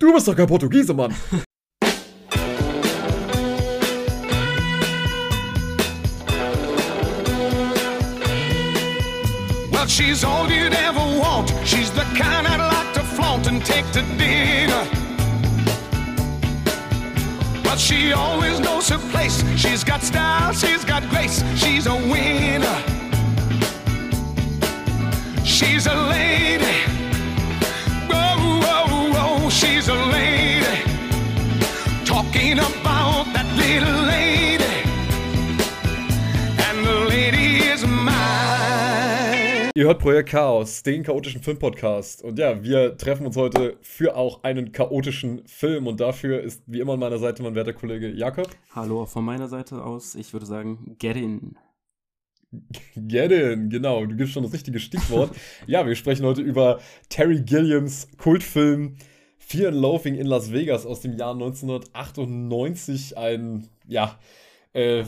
Du bist doch kein Portugiese, Mann. Well, she's all you'd ever want. She's the kind I'd like to flaunt and take to dinner. But she always knows her place. She's got style, she's got grace. She's a winner. She's a lady. She's a lady. Talking about that little lady. And the lady is mine. Ihr hört Projekt Chaos, den chaotischen Filmpodcast. Und ja, wir treffen uns heute für auch einen chaotischen Film. Und dafür ist wie immer an meiner Seite mein werter Kollege Jakob. Hallo, von meiner Seite aus, ich würde sagen, get in. Get in, genau, du gibst schon das richtige Stichwort. ja, wir sprechen heute über Terry Gilliams Kultfilm Fear and Loathing in Las Vegas aus dem Jahr 1998. Ein, ja, äh,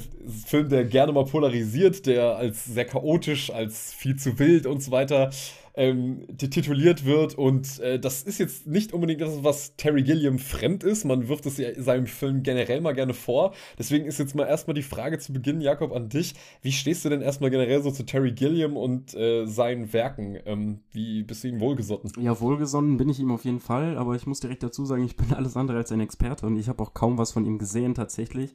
Film, der gerne mal polarisiert, der als sehr chaotisch, als viel zu wild und so weiter ähm, tituliert wird. Und äh, das ist jetzt nicht unbedingt das, was Terry Gilliam fremd ist. Man wirft es ja seinem Film generell mal gerne vor. Deswegen ist jetzt mal erstmal die Frage zu Beginn, Jakob, an dich. Wie stehst du denn erstmal generell so zu Terry Gilliam und äh, seinen Werken? Ähm, wie bist du ihm wohlgesonnen? Ja, wohlgesonnen bin ich ihm auf jeden Fall, aber ich muss direkt dazu sagen, ich bin alles andere als ein Experte und ich habe auch kaum was von ihm gesehen tatsächlich.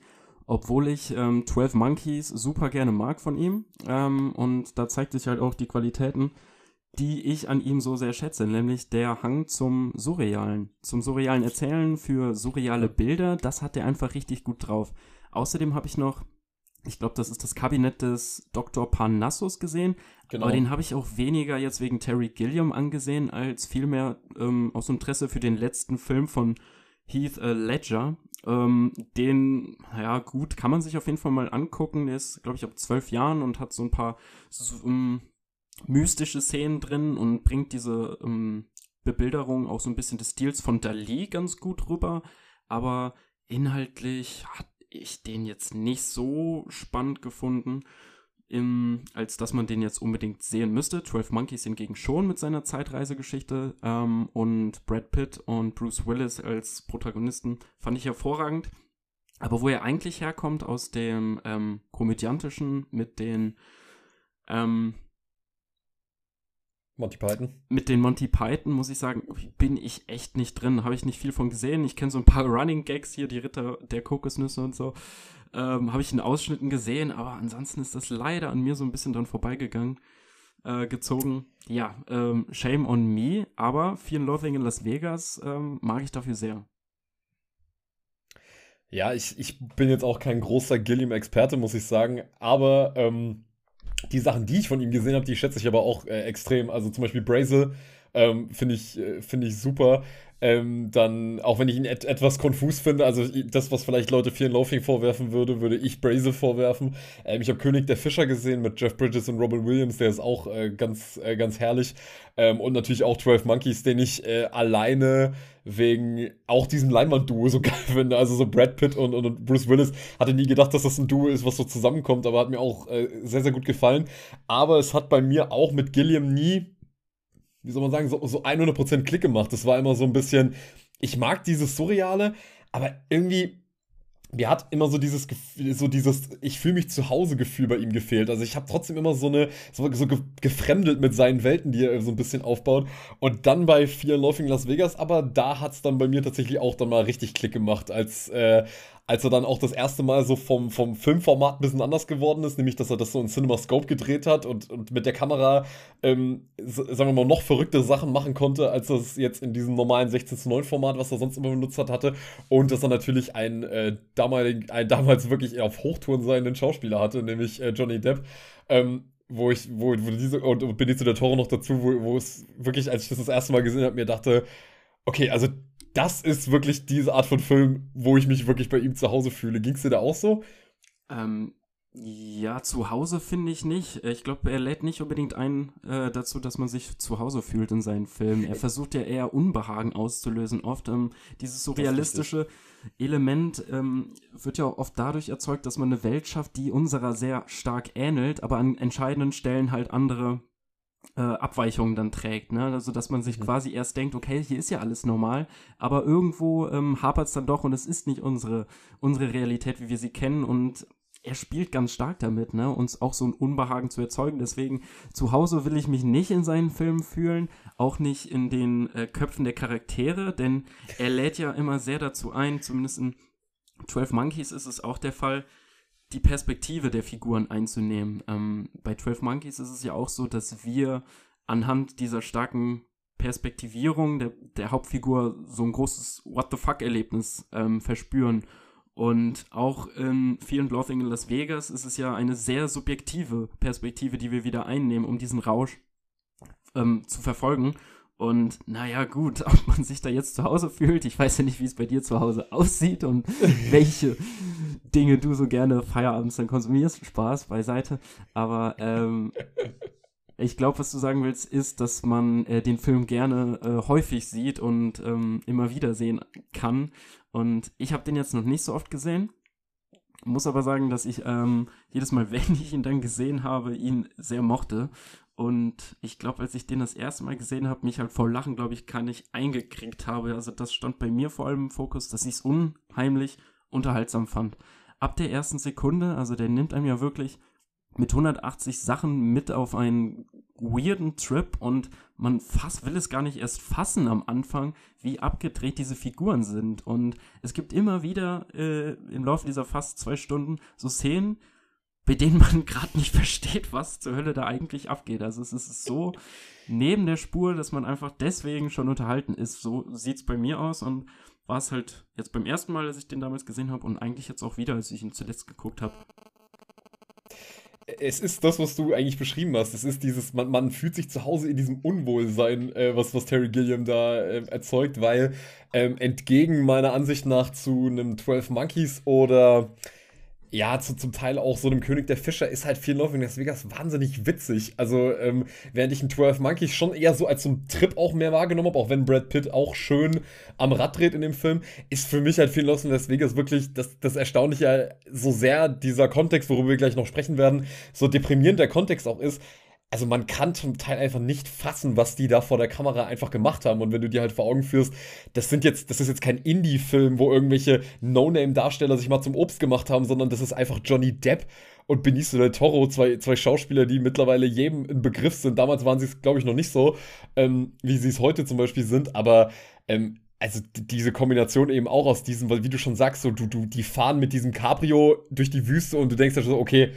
Obwohl ich ähm, 12 Monkeys super gerne mag von ihm. Ähm, und da zeigt sich halt auch die Qualitäten, die ich an ihm so sehr schätze, nämlich der Hang zum Surrealen, zum surrealen Erzählen für surreale Bilder, das hat er einfach richtig gut drauf. Außerdem habe ich noch, ich glaube, das ist das Kabinett des Dr. Parnassus gesehen, Genau. aber den habe ich auch weniger jetzt wegen Terry Gilliam angesehen, als vielmehr ähm, aus Interesse für den letzten Film von Heath äh, Ledger. Ähm, den, ja gut, kann man sich auf jeden Fall mal angucken. Der ist, glaube ich, ab zwölf Jahren und hat so ein paar so, ähm, mystische Szenen drin und bringt diese ähm, Bebilderung auch so ein bisschen des Stils von Dali ganz gut rüber. Aber inhaltlich hat ich den jetzt nicht so spannend gefunden, im, als dass man den jetzt unbedingt sehen müsste. 12 Monkeys hingegen schon mit seiner Zeitreisegeschichte ähm, und Brad Pitt und Bruce Willis als Protagonisten fand ich hervorragend. Aber wo er eigentlich herkommt aus dem ähm, komödiantischen mit den ähm, Monty Python. mit den Monty Python, muss ich sagen, bin ich echt nicht drin. Habe ich nicht viel von gesehen. Ich kenne so ein paar Running Gags hier, die Ritter der Kokosnüsse und so. Ähm, Habe ich in Ausschnitten gesehen, aber ansonsten ist das leider an mir so ein bisschen dran vorbeigegangen. Äh, gezogen. Ja, ähm, Shame on me, aber Fear and Loathing in Las Vegas ähm, mag ich dafür sehr. Ja, ich, ich bin jetzt auch kein großer Gilliam-Experte, muss ich sagen, aber ähm, die Sachen, die ich von ihm gesehen habe, die schätze ich aber auch äh, extrem. Also zum Beispiel Brazel ähm, finde ich, äh, finde ich super. Ähm, dann, auch wenn ich ihn et etwas konfus finde, also das, was vielleicht Leute Fear and Loathing vorwerfen würde, würde ich Brazel vorwerfen. Ähm, ich habe König der Fischer gesehen mit Jeff Bridges und Robin Williams, der ist auch äh, ganz, äh, ganz herrlich. Ähm, und natürlich auch 12 Monkeys, den ich äh, alleine wegen auch diesem Leinwand-Duo so geil finde. Also so Brad Pitt und, und, und Bruce Willis. Hatte nie gedacht, dass das ein Duo ist, was so zusammenkommt, aber hat mir auch äh, sehr, sehr gut gefallen. Aber es hat bei mir auch mit Gilliam nie, wie soll man sagen, so, so 100% Klick gemacht. Das war immer so ein bisschen, ich mag dieses Surreale, aber irgendwie mir hat immer so dieses Gefühl, so dieses ich fühle mich zu Hause Gefühl bei ihm gefehlt. Also ich habe trotzdem immer so eine so, so ge gefremdelt mit seinen Welten, die er so ein bisschen aufbaut. Und dann bei Fear Loathing Las Vegas, aber da hat es dann bei mir tatsächlich auch dann mal richtig Klick gemacht, als äh, als er dann auch das erste Mal so vom, vom Filmformat ein bisschen anders geworden ist, nämlich dass er das so in CinemaScope gedreht hat und, und mit der Kamera, ähm, sagen wir mal, noch verrücktere Sachen machen konnte, als er es jetzt in diesem normalen 16 zu 9 Format, was er sonst immer benutzt hat, hatte. Und dass er natürlich einen, äh, damaligen, einen damals wirklich auf Hochtouren seienden Schauspieler hatte, nämlich äh, Johnny Depp. Ähm, wo ich, wo, wo diese, und, und Benicio del Toro noch dazu, wo, wo es wirklich, als ich das das erste Mal gesehen habe, mir dachte, okay, also das ist wirklich diese Art von Film, wo ich mich wirklich bei ihm zu Hause fühle. Ging es dir da auch so? Ähm, ja, zu Hause finde ich nicht. Ich glaube, er lädt nicht unbedingt ein äh, dazu, dass man sich zu Hause fühlt in seinen Filmen. Er versucht ja eher Unbehagen auszulösen. Oft ähm, dieses surrealistische Element ähm, wird ja auch oft dadurch erzeugt, dass man eine Welt schafft, die unserer sehr stark ähnelt, aber an entscheidenden Stellen halt andere äh, Abweichungen dann trägt, ne? Also dass man sich mhm. quasi erst denkt, okay, hier ist ja alles normal, aber irgendwo ähm, hapert es dann doch und es ist nicht unsere, unsere Realität, wie wir sie kennen und er spielt ganz stark damit, ne, uns auch so ein Unbehagen zu erzeugen. Deswegen zu Hause will ich mich nicht in seinen Filmen fühlen, auch nicht in den äh, Köpfen der Charaktere, denn er lädt ja immer sehr dazu ein, zumindest in 12 Monkeys ist es auch der Fall, die Perspektive der Figuren einzunehmen. Ähm, bei 12 Monkeys ist es ja auch so, dass wir anhand dieser starken Perspektivierung der, der Hauptfigur so ein großes What the fuck-Erlebnis ähm, verspüren. Und auch in Fear and Loathing in Las Vegas ist es ja eine sehr subjektive Perspektive, die wir wieder einnehmen, um diesen Rausch ähm, zu verfolgen. Und naja, gut, ob man sich da jetzt zu Hause fühlt, ich weiß ja nicht, wie es bei dir zu Hause aussieht und welche Dinge du so gerne feierabends dann konsumierst. Spaß beiseite. Aber ähm, ich glaube, was du sagen willst, ist, dass man äh, den Film gerne äh, häufig sieht und ähm, immer wieder sehen kann. Und ich habe den jetzt noch nicht so oft gesehen. Muss aber sagen, dass ich ähm, jedes Mal, wenn ich ihn dann gesehen habe, ihn sehr mochte. Und ich glaube, als ich den das erste Mal gesehen habe, mich halt vor Lachen, glaube ich, gar nicht eingekriegt habe. Also das stand bei mir vor allem im Fokus, dass ich es unheimlich unterhaltsam fand. Ab der ersten Sekunde, also der nimmt einem ja wirklich mit 180 Sachen mit auf einen weirden Trip und man fast will es gar nicht erst fassen am Anfang, wie abgedreht diese Figuren sind. Und es gibt immer wieder äh, im Laufe dieser fast zwei Stunden so Szenen, bei denen man gerade nicht versteht, was zur Hölle da eigentlich abgeht. Also es ist so neben der Spur, dass man einfach deswegen schon unterhalten ist. So sieht es bei mir aus und war es halt jetzt beim ersten Mal, dass ich den damals gesehen habe und eigentlich jetzt auch wieder, als ich ihn zuletzt geguckt habe. Es ist das, was du eigentlich beschrieben hast. Es ist dieses, man, man fühlt sich zu Hause in diesem Unwohlsein, äh, was, was Terry Gilliam da äh, erzeugt, weil ähm, entgegen meiner Ansicht nach zu einem 12 Monkeys oder ja, zu, zum Teil auch so einem König der Fischer ist halt viel Love in Las Vegas wahnsinnig witzig. Also, ähm, während ich in 12 Monkeys schon eher so als so einen Trip auch mehr wahrgenommen habe, auch wenn Brad Pitt auch schön am Rad dreht in dem Film, ist für mich halt viel Love in Las Vegas wirklich das, das Erstaunliche, so sehr dieser Kontext, worüber wir gleich noch sprechen werden, so deprimierend der Kontext auch ist, also man kann zum Teil einfach nicht fassen, was die da vor der Kamera einfach gemacht haben. Und wenn du dir halt vor Augen führst, das sind jetzt, das ist jetzt kein Indie-Film, wo irgendwelche No-Name-Darsteller sich mal zum Obst gemacht haben, sondern das ist einfach Johnny Depp und Benicio del Toro, zwei, zwei Schauspieler, die mittlerweile jedem ein Begriff sind. Damals waren sie es, glaube ich, noch nicht so, ähm, wie sie es heute zum Beispiel sind, aber ähm, also diese Kombination eben auch aus diesem, weil wie du schon sagst, so du, du, die fahren mit diesem Cabrio durch die Wüste und du denkst ja schon so, okay,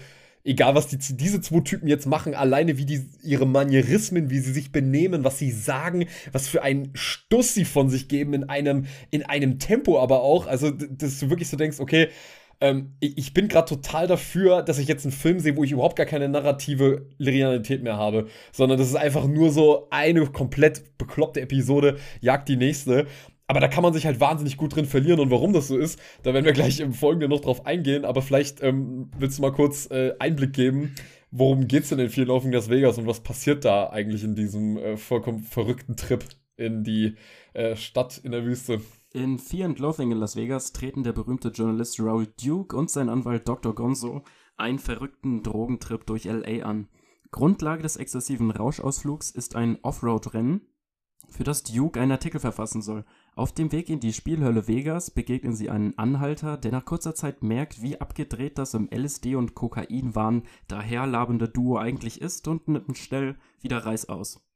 egal was die, diese zwei Typen jetzt machen, alleine wie die ihre Manierismen, wie sie sich benehmen, was sie sagen, was für einen Stuss sie von sich geben in einem, in einem Tempo aber auch. Also, dass du wirklich so denkst, okay, ähm, ich, bin gerade total dafür, dass ich jetzt einen Film sehe, wo ich überhaupt gar keine narrative Linearität mehr habe, sondern das ist einfach nur so eine komplett bekloppte Episode, jagt die nächste. Aber da kann man sich halt wahnsinnig gut drin verlieren und warum das so ist, da werden wir gleich im Folgenden noch drauf eingehen. Aber vielleicht ähm, willst du mal kurz äh, Einblick geben, worum geht es denn in Vier Laufen Las Vegas und was passiert da eigentlich in diesem äh, vollkommen verrückten Trip in die äh, Stadt in der Wüste? In Fear and Loathing in Las Vegas treten der berühmte Journalist Raoul Duke und sein Anwalt Dr. Gonzo einen verrückten Drogentrip durch LA an. Grundlage des exzessiven Rauschausflugs ist ein Offroad-Rennen, für das Duke einen Artikel verfassen soll. Auf dem Weg in die Spielhölle Vegas begegnen sie einen Anhalter, der nach kurzer Zeit merkt, wie abgedreht das im LSD- und Kokainwahn daherlabende Duo eigentlich ist und nimmt schnell wieder Reißaus.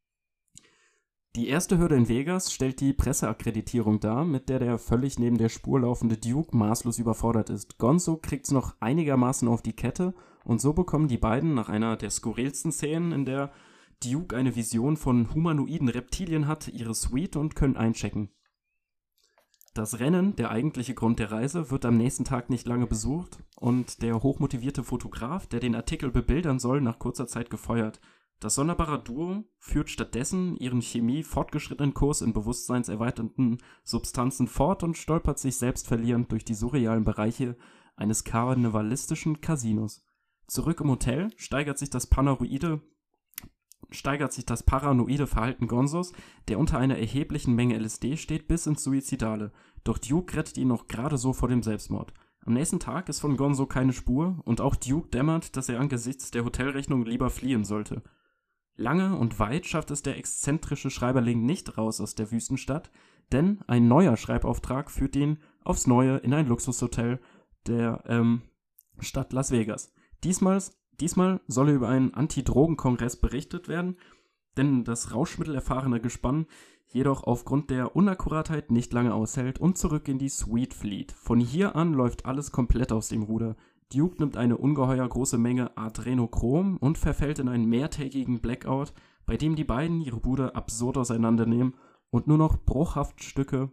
Die erste Hürde in Vegas stellt die Presseakkreditierung dar, mit der der völlig neben der Spur laufende Duke maßlos überfordert ist. Gonzo kriegt's noch einigermaßen auf die Kette und so bekommen die beiden nach einer der skurrilsten Szenen, in der Duke eine Vision von humanoiden Reptilien hat, ihre Suite und können einchecken. Das Rennen, der eigentliche Grund der Reise, wird am nächsten Tag nicht lange besucht und der hochmotivierte Fotograf, der den Artikel bebildern soll, nach kurzer Zeit gefeuert. Das sonderbare Duo führt stattdessen ihren Chemie fortgeschrittenen Kurs in bewusstseinserweiternden Substanzen fort und stolpert sich selbst verlierend durch die surrealen Bereiche eines karnevalistischen Casinos. Zurück im Hotel steigert sich das Panaroide steigert sich das paranoide Verhalten Gonzos, der unter einer erheblichen Menge LSD steht, bis ins Suizidale. Doch Duke rettet ihn noch gerade so vor dem Selbstmord. Am nächsten Tag ist von Gonzo keine Spur und auch Duke dämmert, dass er angesichts der Hotelrechnung lieber fliehen sollte. Lange und weit schafft es der exzentrische Schreiberling nicht raus aus der Wüstenstadt, denn ein neuer Schreibauftrag führt ihn aufs Neue in ein Luxushotel der ähm, Stadt Las Vegas. Diesmal, diesmal soll über einen Anti-Drogen-Kongress berichtet werden, denn das rauschmittelerfahrene Gespann jedoch aufgrund der Unakkuratheit nicht lange aushält und zurück in die Sweet Fleet. Von hier an läuft alles komplett aus dem Ruder. Duke nimmt eine ungeheuer große Menge Adrenochrom und verfällt in einen mehrtägigen Blackout, bei dem die beiden ihre Bude absurd auseinandernehmen und nur noch Bruchhaftstücke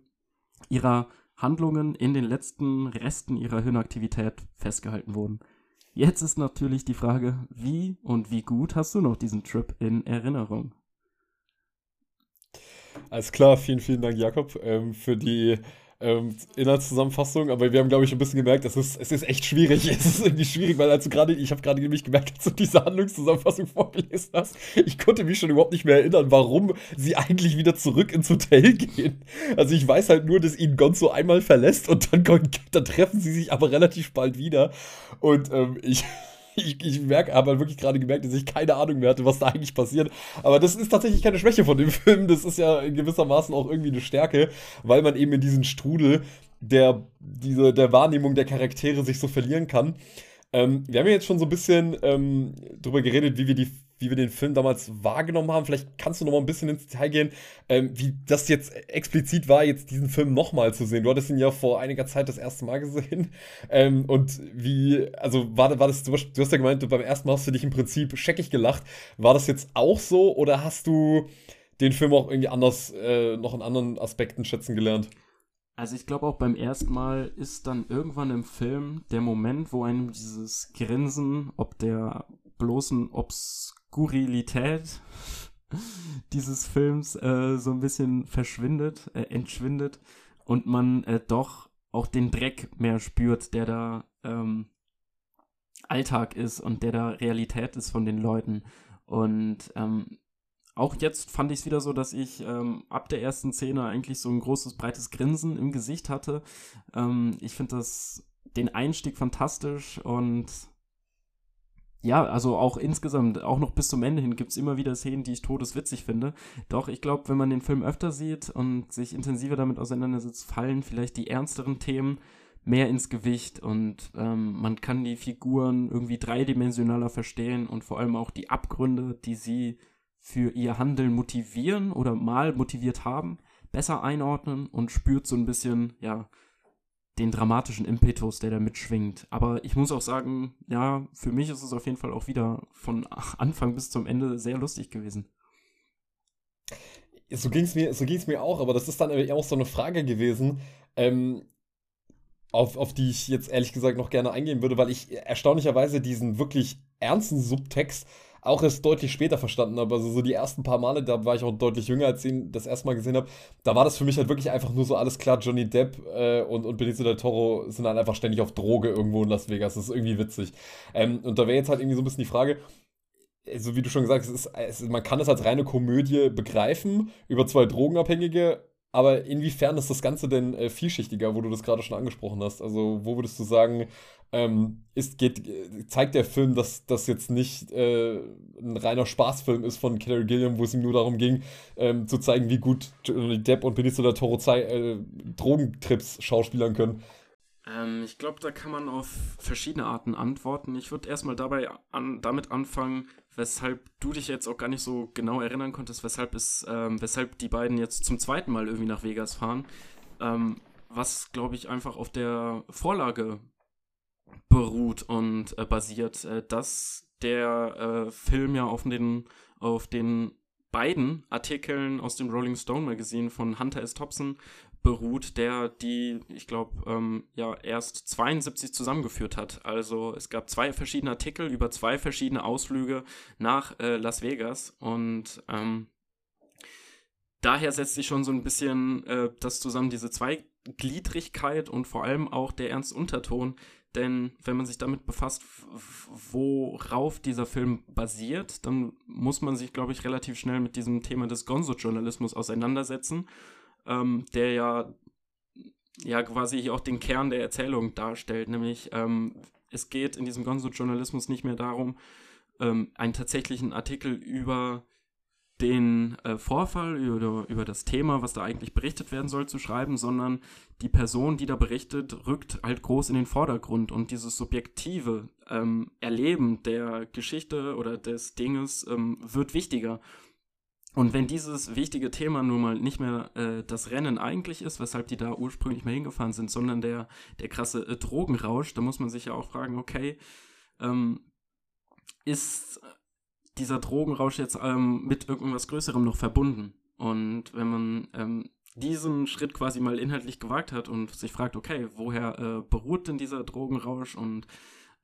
ihrer Handlungen in den letzten Resten ihrer Hirnaktivität festgehalten wurden. Jetzt ist natürlich die Frage, wie und wie gut hast du noch diesen Trip in Erinnerung? Alles klar, vielen, vielen Dank, Jakob, ähm, für die ähm, Inhaltszusammenfassung, aber wir haben, glaube ich, ein bisschen gemerkt, es ist, es ist echt schwierig. Es ist irgendwie schwierig, weil als du gerade, ich habe gerade nämlich gemerkt, als du diese Handlungszusammenfassung vorgelesen hast, ich konnte mich schon überhaupt nicht mehr erinnern, warum sie eigentlich wieder zurück ins Hotel gehen. Also ich weiß halt nur, dass ihn Gonzo einmal verlässt und dann, dann treffen sie sich aber relativ bald wieder. Und ähm, ich ich, ich merke, habe halt wirklich gerade gemerkt, dass ich keine Ahnung mehr hatte, was da eigentlich passiert. Aber das ist tatsächlich keine Schwäche von dem Film. Das ist ja in gewissermaßen auch irgendwie eine Stärke, weil man eben in diesen Strudel der, diese, der Wahrnehmung der Charaktere sich so verlieren kann. Ähm, wir haben ja jetzt schon so ein bisschen ähm, drüber geredet, wie wir, die, wie wir den Film damals wahrgenommen haben. Vielleicht kannst du noch mal ein bisschen ins Detail gehen, ähm, wie das jetzt explizit war, jetzt diesen Film nochmal zu sehen. Du hattest ihn ja vor einiger Zeit das erste Mal gesehen. Ähm, und wie, also war, war das, du hast ja gemeint, beim ersten Mal hast du dich im Prinzip scheckig gelacht. War das jetzt auch so oder hast du den Film auch irgendwie anders, äh, noch in anderen Aspekten schätzen gelernt? Also ich glaube auch beim ersten Mal ist dann irgendwann im Film der Moment, wo einem dieses Grinsen, ob der bloßen Obskurilität dieses Films äh, so ein bisschen verschwindet, äh, entschwindet und man äh, doch auch den Dreck mehr spürt, der da ähm, Alltag ist und der da Realität ist von den Leuten. Und ähm, auch jetzt fand ich es wieder so, dass ich ähm, ab der ersten Szene eigentlich so ein großes, breites Grinsen im Gesicht hatte. Ähm, ich finde das den Einstieg fantastisch und ja, also auch insgesamt, auch noch bis zum Ende hin gibt es immer wieder Szenen, die ich todeswitzig finde. Doch ich glaube, wenn man den Film öfter sieht und sich intensiver damit auseinandersetzt, fallen vielleicht die ernsteren Themen mehr ins Gewicht und ähm, man kann die Figuren irgendwie dreidimensionaler verstehen und vor allem auch die Abgründe, die sie für ihr Handeln motivieren oder mal motiviert haben, besser einordnen und spürt so ein bisschen, ja, den dramatischen Impetus, der da mitschwingt. Aber ich muss auch sagen, ja, für mich ist es auf jeden Fall auch wieder von Anfang bis zum Ende sehr lustig gewesen. So ging es mir, so mir auch, aber das ist dann auch so eine Frage gewesen, ähm, auf, auf die ich jetzt ehrlich gesagt noch gerne eingehen würde, weil ich erstaunlicherweise diesen wirklich ernsten Subtext auch erst deutlich später verstanden habe. Also so die ersten paar Male, da war ich auch deutlich jünger, als ich ihn das erste Mal gesehen habe. Da war das für mich halt wirklich einfach nur so alles klar, Johnny Depp äh, und, und Benicio del Toro sind halt einfach ständig auf Droge irgendwo in Las Vegas. Das ist irgendwie witzig. Ähm, und da wäre jetzt halt irgendwie so ein bisschen die Frage, so also wie du schon gesagt hast, es es, man kann es als reine Komödie begreifen über zwei Drogenabhängige, aber inwiefern ist das Ganze denn äh, vielschichtiger, wo du das gerade schon angesprochen hast? Also, wo würdest du sagen, ähm, ist, geht, zeigt der Film, dass das jetzt nicht äh, ein reiner Spaßfilm ist von Kerry Gilliam, wo es ihm nur darum ging, ähm, zu zeigen, wie gut Johnny Depp und Benicio del Toro äh, Drogentrips schauspielern können? Ähm, ich glaube, da kann man auf verschiedene Arten antworten. Ich würde erstmal dabei an, damit anfangen, weshalb du dich jetzt auch gar nicht so genau erinnern konntest, weshalb, es, ähm, weshalb die beiden jetzt zum zweiten Mal irgendwie nach Vegas fahren. Ähm, was, glaube ich, einfach auf der Vorlage beruht und äh, basiert, äh, dass der äh, Film ja auf den, auf den beiden Artikeln aus dem Rolling Stone Magazine von Hunter S. Thompson beruht, der die, ich glaube, ähm, ja, erst 72 zusammengeführt hat. Also es gab zwei verschiedene Artikel über zwei verschiedene Ausflüge nach äh, Las Vegas und ähm, daher setzt sich schon so ein bisschen äh, das zusammen, diese Zweigliedrigkeit und vor allem auch der ernst Unterton, denn wenn man sich damit befasst, worauf dieser Film basiert, dann muss man sich, glaube ich, relativ schnell mit diesem Thema des Gonzo-Journalismus auseinandersetzen ähm, der ja, ja quasi auch den Kern der Erzählung darstellt, nämlich ähm, es geht in diesem Gonzo-Journalismus nicht mehr darum, ähm, einen tatsächlichen Artikel über den äh, Vorfall, über, über das Thema, was da eigentlich berichtet werden soll, zu schreiben, sondern die Person, die da berichtet, rückt halt groß in den Vordergrund und dieses subjektive ähm, Erleben der Geschichte oder des Dinges ähm, wird wichtiger. Und wenn dieses wichtige Thema nun mal nicht mehr äh, das Rennen eigentlich ist, weshalb die da ursprünglich mal hingefahren sind, sondern der, der krasse äh, Drogenrausch, da muss man sich ja auch fragen, okay, ähm, ist dieser Drogenrausch jetzt ähm, mit irgendwas Größerem noch verbunden? Und wenn man ähm, diesen Schritt quasi mal inhaltlich gewagt hat und sich fragt, okay, woher äh, beruht denn dieser Drogenrausch und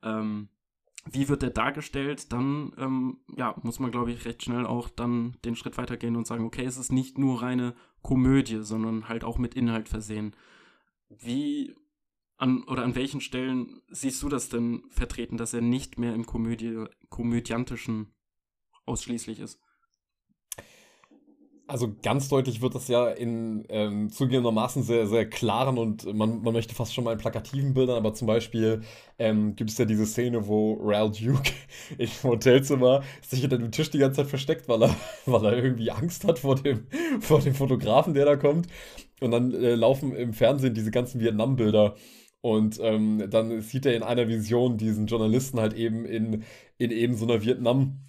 ähm, wie wird der dargestellt, dann ähm, ja, muss man, glaube ich, recht schnell auch dann den Schritt weitergehen und sagen, okay, es ist nicht nur reine Komödie, sondern halt auch mit Inhalt versehen. Wie an oder an welchen Stellen siehst du das denn vertreten, dass er nicht mehr im Komödie, komödiantischen ausschließlich ist? Also ganz deutlich wird das ja in ähm, zugegebenermaßen sehr, sehr klaren und man, man möchte fast schon mal in plakativen Bildern, aber zum Beispiel ähm, gibt es ja diese Szene, wo Ral Duke im Hotelzimmer sich hinter dem Tisch die ganze Zeit versteckt, weil er, weil er irgendwie Angst hat vor dem, vor dem Fotografen, der da kommt. Und dann äh, laufen im Fernsehen diese ganzen Vietnam-Bilder. Und ähm, dann sieht er in einer Vision diesen Journalisten halt eben in, in eben so einer Vietnam-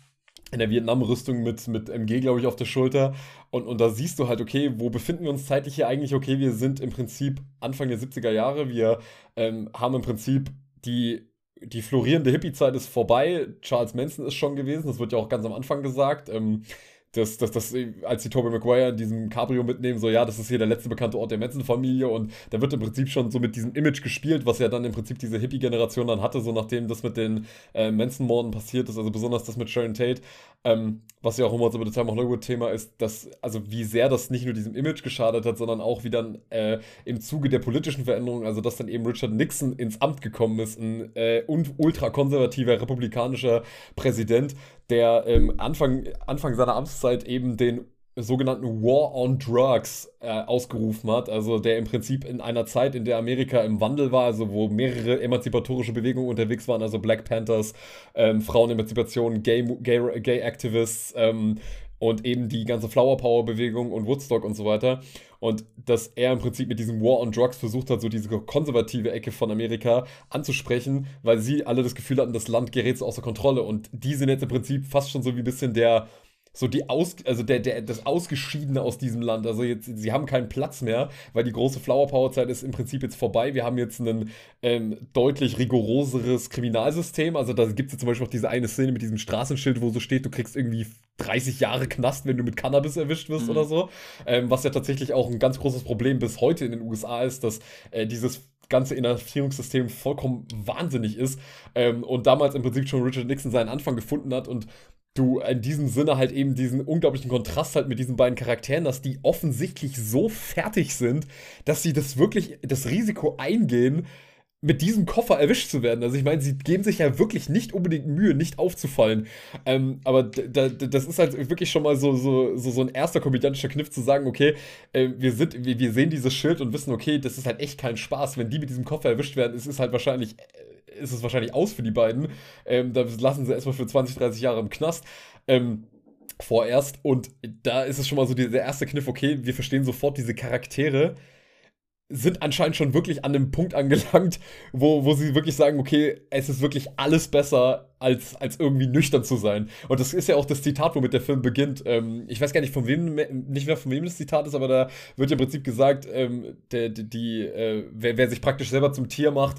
in der Vietnam-Rüstung mit, mit MG, glaube ich, auf der Schulter. Und, und da siehst du halt, okay, wo befinden wir uns zeitlich hier eigentlich? Okay, wir sind im Prinzip Anfang der 70er Jahre. Wir ähm, haben im Prinzip die, die florierende Hippie-Zeit ist vorbei. Charles Manson ist schon gewesen. Das wird ja auch ganz am Anfang gesagt. Ähm, dass, dass, dass, als die Tobey Maguire in diesem Cabrio mitnehmen, so, ja, das ist hier der letzte bekannte Ort der Manson-Familie und da wird im Prinzip schon so mit diesem Image gespielt, was ja dann im Prinzip diese Hippie-Generation dann hatte, so nachdem das mit den äh, Manson-Morden passiert ist, also besonders das mit Sharon Tate, ähm, was ja auch immer so bei The Time of Hollywood-Thema ist, dass, also wie sehr das nicht nur diesem Image geschadet hat, sondern auch wie dann äh, im Zuge der politischen Veränderungen, also dass dann eben Richard Nixon ins Amt gekommen ist, ein äh, ultrakonservativer republikanischer Präsident, der ähm, Anfang, Anfang seiner Amtszeit eben den sogenannten War on Drugs äh, ausgerufen hat. Also der im Prinzip in einer Zeit, in der Amerika im Wandel war, also wo mehrere emanzipatorische Bewegungen unterwegs waren, also Black Panthers, ähm, Frauenemanzipation, Gay, Gay, Gay Activists ähm, und eben die ganze Flower Power Bewegung und Woodstock und so weiter. Und dass er im Prinzip mit diesem War on Drugs versucht hat, so diese konservative Ecke von Amerika anzusprechen, weil sie alle das Gefühl hatten, das Land gerät so außer Kontrolle. Und die sind jetzt im Prinzip fast schon so wie ein bisschen der, so die aus, also der, der, das Ausgeschiedene aus diesem Land. Also jetzt, sie haben keinen Platz mehr, weil die große Flower Power Zeit ist im Prinzip jetzt vorbei. Wir haben jetzt ein ähm, deutlich rigoroseres Kriminalsystem. Also da gibt es zum Beispiel auch diese eine Szene mit diesem Straßenschild, wo so steht, du kriegst irgendwie 30 Jahre Knast, wenn du mit Cannabis erwischt wirst mhm. oder so. Ähm, was ja tatsächlich auch ein ganz großes Problem bis heute in den USA ist, dass äh, dieses ganze Inhaftierungssystem vollkommen wahnsinnig ist ähm, und damals im Prinzip schon Richard Nixon seinen Anfang gefunden hat und du in diesem Sinne halt eben diesen unglaublichen Kontrast halt mit diesen beiden Charakteren, dass die offensichtlich so fertig sind, dass sie das wirklich, das Risiko eingehen, mit diesem Koffer erwischt zu werden. Also ich meine, sie geben sich ja wirklich nicht unbedingt Mühe, nicht aufzufallen. Ähm, aber das ist halt wirklich schon mal so, so, so, so ein erster komödiantischer Kniff zu sagen, okay, äh, wir, sind, wir, wir sehen dieses Schild und wissen, okay, das ist halt echt kein Spaß. Wenn die mit diesem Koffer erwischt werden, ist es halt wahrscheinlich äh, ist es wahrscheinlich aus für die beiden. Ähm, da lassen sie erstmal für 20, 30 Jahre im Knast. Ähm, vorerst. Und da ist es schon mal so der erste Kniff, okay, wir verstehen sofort diese Charaktere sind anscheinend schon wirklich an dem Punkt angelangt, wo, wo sie wirklich sagen, okay, es ist wirklich alles besser, als, als irgendwie nüchtern zu sein. Und das ist ja auch das Zitat, womit der Film beginnt. Ähm, ich weiß gar nicht, von wem, nicht mehr von wem das Zitat ist, aber da wird ja im Prinzip gesagt, ähm, der, die, die äh, wer, wer sich praktisch selber zum Tier macht,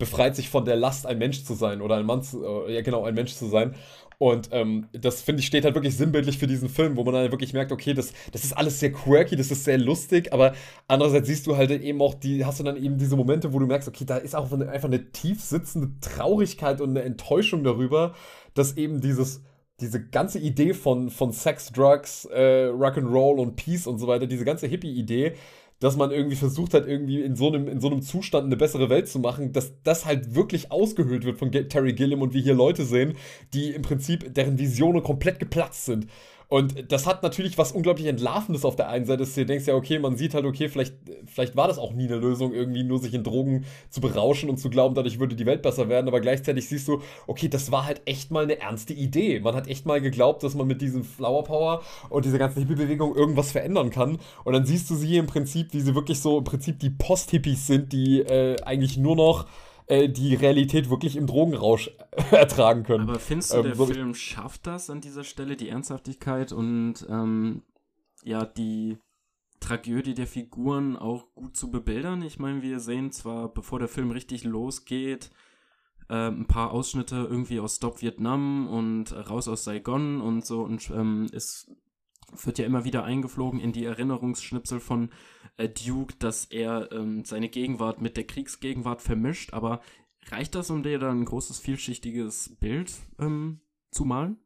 befreit sich von der Last, ein Mensch zu sein oder ein Mann zu, äh, ja genau, ein Mensch zu sein. Und ähm, das finde ich steht halt wirklich sinnbildlich für diesen Film, wo man dann wirklich merkt, okay, das, das ist alles sehr quirky, das ist sehr lustig, aber andererseits siehst du halt eben auch die, hast du dann eben diese Momente, wo du merkst, okay, da ist auch einfach eine tief sitzende Traurigkeit und eine Enttäuschung darüber, dass eben dieses, diese ganze Idee von, von Sex, Drugs, äh, Rock'n'Roll und Peace und so weiter, diese ganze Hippie-Idee, dass man irgendwie versucht hat, irgendwie in so einem, in so einem Zustand eine bessere Welt zu machen, dass das halt wirklich ausgehöhlt wird von Terry Gilliam und wir hier Leute sehen, die im Prinzip, deren Visionen komplett geplatzt sind. Und das hat natürlich was unglaublich Entlarvendes auf der einen Seite. Du denkst ja, okay, man sieht halt, okay, vielleicht, vielleicht war das auch nie eine Lösung, irgendwie nur sich in Drogen zu berauschen und zu glauben, dadurch würde die Welt besser werden. Aber gleichzeitig siehst du, okay, das war halt echt mal eine ernste Idee. Man hat echt mal geglaubt, dass man mit diesem Flower Power und dieser ganzen Hippie-Bewegung irgendwas verändern kann. Und dann siehst du sie im Prinzip, wie sie wirklich so im Prinzip die Post-Hippies sind, die äh, eigentlich nur noch äh, die Realität wirklich im Drogenrausch ertragen können. Aber findest du, ähm, der so Film schafft das an dieser Stelle, die Ernsthaftigkeit und ähm, ja, die Tragödie der Figuren auch gut zu bebildern? Ich meine, wir sehen zwar, bevor der Film richtig losgeht, äh, ein paar Ausschnitte irgendwie aus Stop Vietnam und raus aus Saigon und so und ähm, es wird ja immer wieder eingeflogen in die Erinnerungsschnipsel von äh, Duke, dass er ähm, seine Gegenwart mit der Kriegsgegenwart vermischt, aber reicht das, um dir dann ein großes, vielschichtiges Bild ähm, zu malen?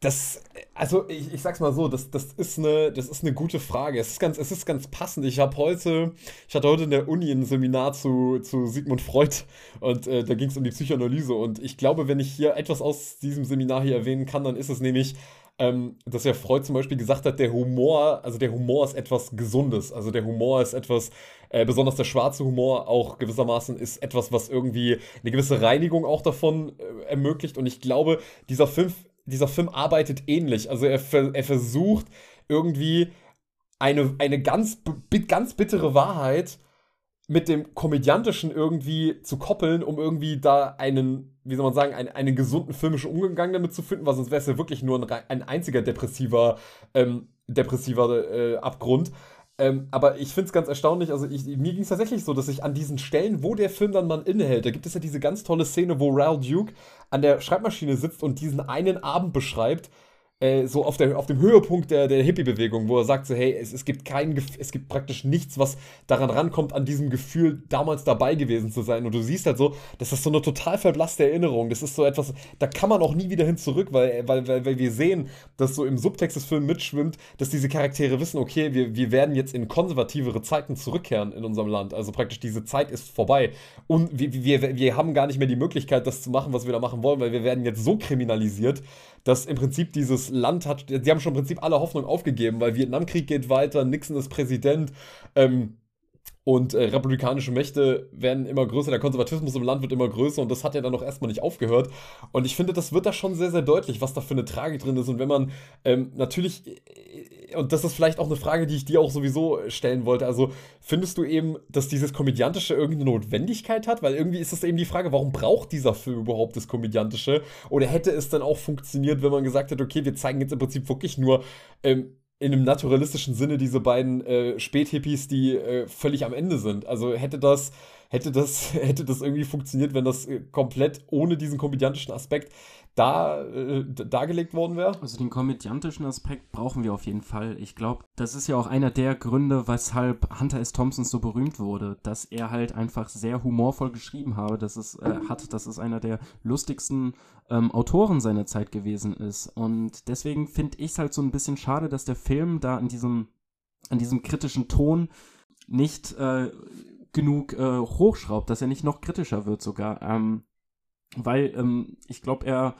Das, also ich, ich sag's mal so, das, das, ist eine, das ist eine gute Frage. Es ist ganz, es ist ganz passend. Ich habe heute, ich hatte heute in der Uni ein Seminar zu, zu Sigmund Freud und äh, da ging es um die Psychoanalyse. Und ich glaube, wenn ich hier etwas aus diesem Seminar hier erwähnen kann, dann ist es nämlich, ähm, dass ja Freud zum Beispiel gesagt hat, der Humor, also der Humor ist etwas Gesundes. Also der Humor ist etwas, äh, besonders der schwarze Humor auch gewissermaßen ist etwas, was irgendwie eine gewisse Reinigung auch davon äh, ermöglicht. Und ich glaube, dieser Film, dieser Film arbeitet ähnlich. Also er, er versucht irgendwie eine, eine ganz, ganz bittere Wahrheit mit dem Komödiantischen irgendwie zu koppeln, um irgendwie da einen, wie soll man sagen, einen, einen gesunden filmischen Umgang damit zu finden, weil sonst wäre es ja wirklich nur ein, ein einziger depressiver, ähm, depressiver äh, Abgrund. Ähm, aber ich finde es ganz erstaunlich, also ich, mir ging es tatsächlich so, dass ich an diesen Stellen, wo der Film dann mal innehält, da gibt es ja diese ganz tolle Szene, wo Raoul Duke an der Schreibmaschine sitzt und diesen einen Abend beschreibt, äh, so auf, der, auf dem Höhepunkt der, der Hippie-Bewegung, wo er sagt so, hey, es, es gibt kein, es gibt praktisch nichts, was daran rankommt, an diesem Gefühl, damals dabei gewesen zu sein. Und du siehst halt so, das ist so eine total verblasste Erinnerung. Das ist so etwas, da kann man auch nie wieder hin zurück, weil, weil, weil, weil wir sehen, dass so im Subtext des Films mitschwimmt, dass diese Charaktere wissen, okay, wir, wir werden jetzt in konservativere Zeiten zurückkehren in unserem Land. Also praktisch diese Zeit ist vorbei. Und wir, wir, wir haben gar nicht mehr die Möglichkeit, das zu machen, was wir da machen wollen, weil wir werden jetzt so kriminalisiert, dass im Prinzip dieses Land hat, sie haben schon im Prinzip alle Hoffnung aufgegeben, weil Vietnamkrieg geht weiter, Nixon ist Präsident, ähm, und äh, republikanische Mächte werden immer größer, der Konservatismus im Land wird immer größer und das hat ja dann noch erstmal nicht aufgehört. Und ich finde, das wird da schon sehr, sehr deutlich, was da für eine Tragik drin ist. Und wenn man ähm, natürlich, äh, und das ist vielleicht auch eine Frage, die ich dir auch sowieso stellen wollte, also findest du eben, dass dieses Komödiantische irgendeine Notwendigkeit hat? Weil irgendwie ist das eben die Frage, warum braucht dieser Film überhaupt das Komödiantische? Oder hätte es dann auch funktioniert, wenn man gesagt hätte, okay, wir zeigen jetzt im Prinzip wirklich nur ähm, in einem naturalistischen Sinne diese beiden äh, Späthippies, die äh, völlig am Ende sind. Also hätte das, hätte das, hätte das irgendwie funktioniert, wenn das äh, komplett ohne diesen komödiantischen Aspekt da äh, dargelegt worden wäre? Also den komödiantischen Aspekt brauchen wir auf jeden Fall. Ich glaube, das ist ja auch einer der Gründe, weshalb Hunter S. Thompson so berühmt wurde, dass er halt einfach sehr humorvoll geschrieben habe, dass es äh, hat, dass es einer der lustigsten ähm, Autoren seiner Zeit gewesen ist. Und deswegen finde ich es halt so ein bisschen schade, dass der Film da an diesem, an diesem kritischen Ton nicht äh, genug äh, hochschraubt, dass er nicht noch kritischer wird sogar. Ähm, weil ähm, ich glaube, er,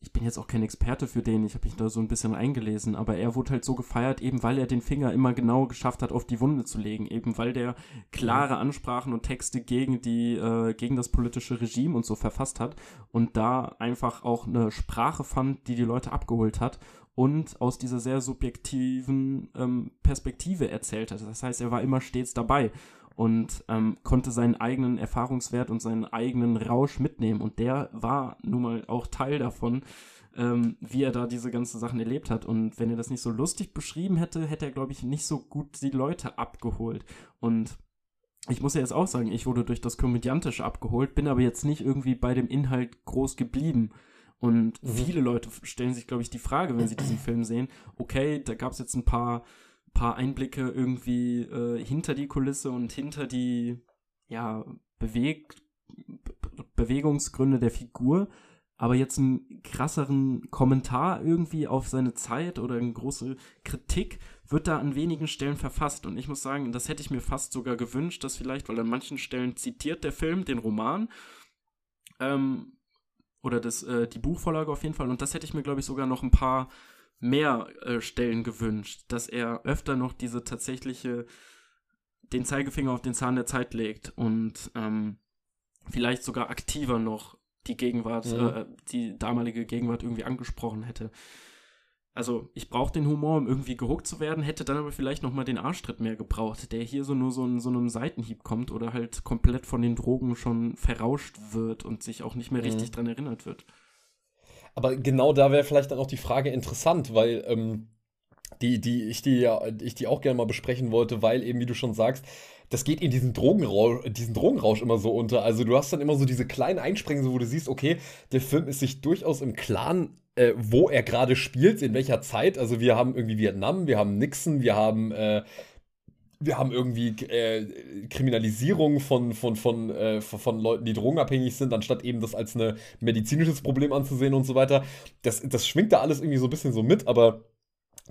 ich bin jetzt auch kein Experte für den, ich habe mich da so ein bisschen eingelesen, aber er wurde halt so gefeiert, eben weil er den Finger immer genau geschafft hat, auf die Wunde zu legen, eben weil der klare Ansprachen und Texte gegen die, äh, gegen das politische Regime und so verfasst hat und da einfach auch eine Sprache fand, die die Leute abgeholt hat und aus dieser sehr subjektiven ähm, Perspektive erzählt hat. Das heißt, er war immer stets dabei und ähm, konnte seinen eigenen Erfahrungswert und seinen eigenen Rausch mitnehmen. Und der war nun mal auch Teil davon, ähm, wie er da diese ganzen Sachen erlebt hat. Und wenn er das nicht so lustig beschrieben hätte, hätte er, glaube ich, nicht so gut die Leute abgeholt. Und ich muss ja jetzt auch sagen, ich wurde durch das Komödiantische abgeholt, bin aber jetzt nicht irgendwie bei dem Inhalt groß geblieben. Und mhm. viele Leute stellen sich, glaube ich, die Frage, wenn sie diesen Film sehen, okay, da gab es jetzt ein paar paar Einblicke irgendwie äh, hinter die Kulisse und hinter die ja, Beweg Be Bewegungsgründe der Figur, aber jetzt einen krasseren Kommentar irgendwie auf seine Zeit oder eine große Kritik wird da an wenigen Stellen verfasst. Und ich muss sagen, das hätte ich mir fast sogar gewünscht, dass vielleicht, weil an manchen Stellen zitiert der Film den Roman, ähm, oder das, äh, die Buchvorlage auf jeden Fall. Und das hätte ich mir, glaube ich, sogar noch ein paar mehr äh, Stellen gewünscht, dass er öfter noch diese tatsächliche, den Zeigefinger auf den Zahn der Zeit legt und ähm, vielleicht sogar aktiver noch die Gegenwart, mhm. äh, die damalige Gegenwart irgendwie angesprochen hätte. Also ich brauche den Humor, um irgendwie gehuckt zu werden, hätte dann aber vielleicht noch mal den Arschtritt mehr gebraucht, der hier so nur so in so einem Seitenhieb kommt oder halt komplett von den Drogen schon verrauscht wird und sich auch nicht mehr mhm. richtig dran erinnert wird. Aber genau da wäre vielleicht dann auch die Frage interessant, weil ähm, die, die, ich, die, ja, ich die auch gerne mal besprechen wollte, weil eben, wie du schon sagst, das geht in diesen Drogenrausch, diesen Drogenrausch immer so unter. Also du hast dann immer so diese kleinen Einsprengse, wo du siehst, okay, der Film ist sich durchaus im Klaren, äh, wo er gerade spielt, in welcher Zeit. Also wir haben irgendwie Vietnam, wir haben Nixon, wir haben äh, wir haben irgendwie äh, Kriminalisierung von, von, von, äh, von Leuten, die drogenabhängig sind, anstatt eben das als ein medizinisches Problem anzusehen und so weiter. Das, das schwingt da alles irgendwie so ein bisschen so mit, aber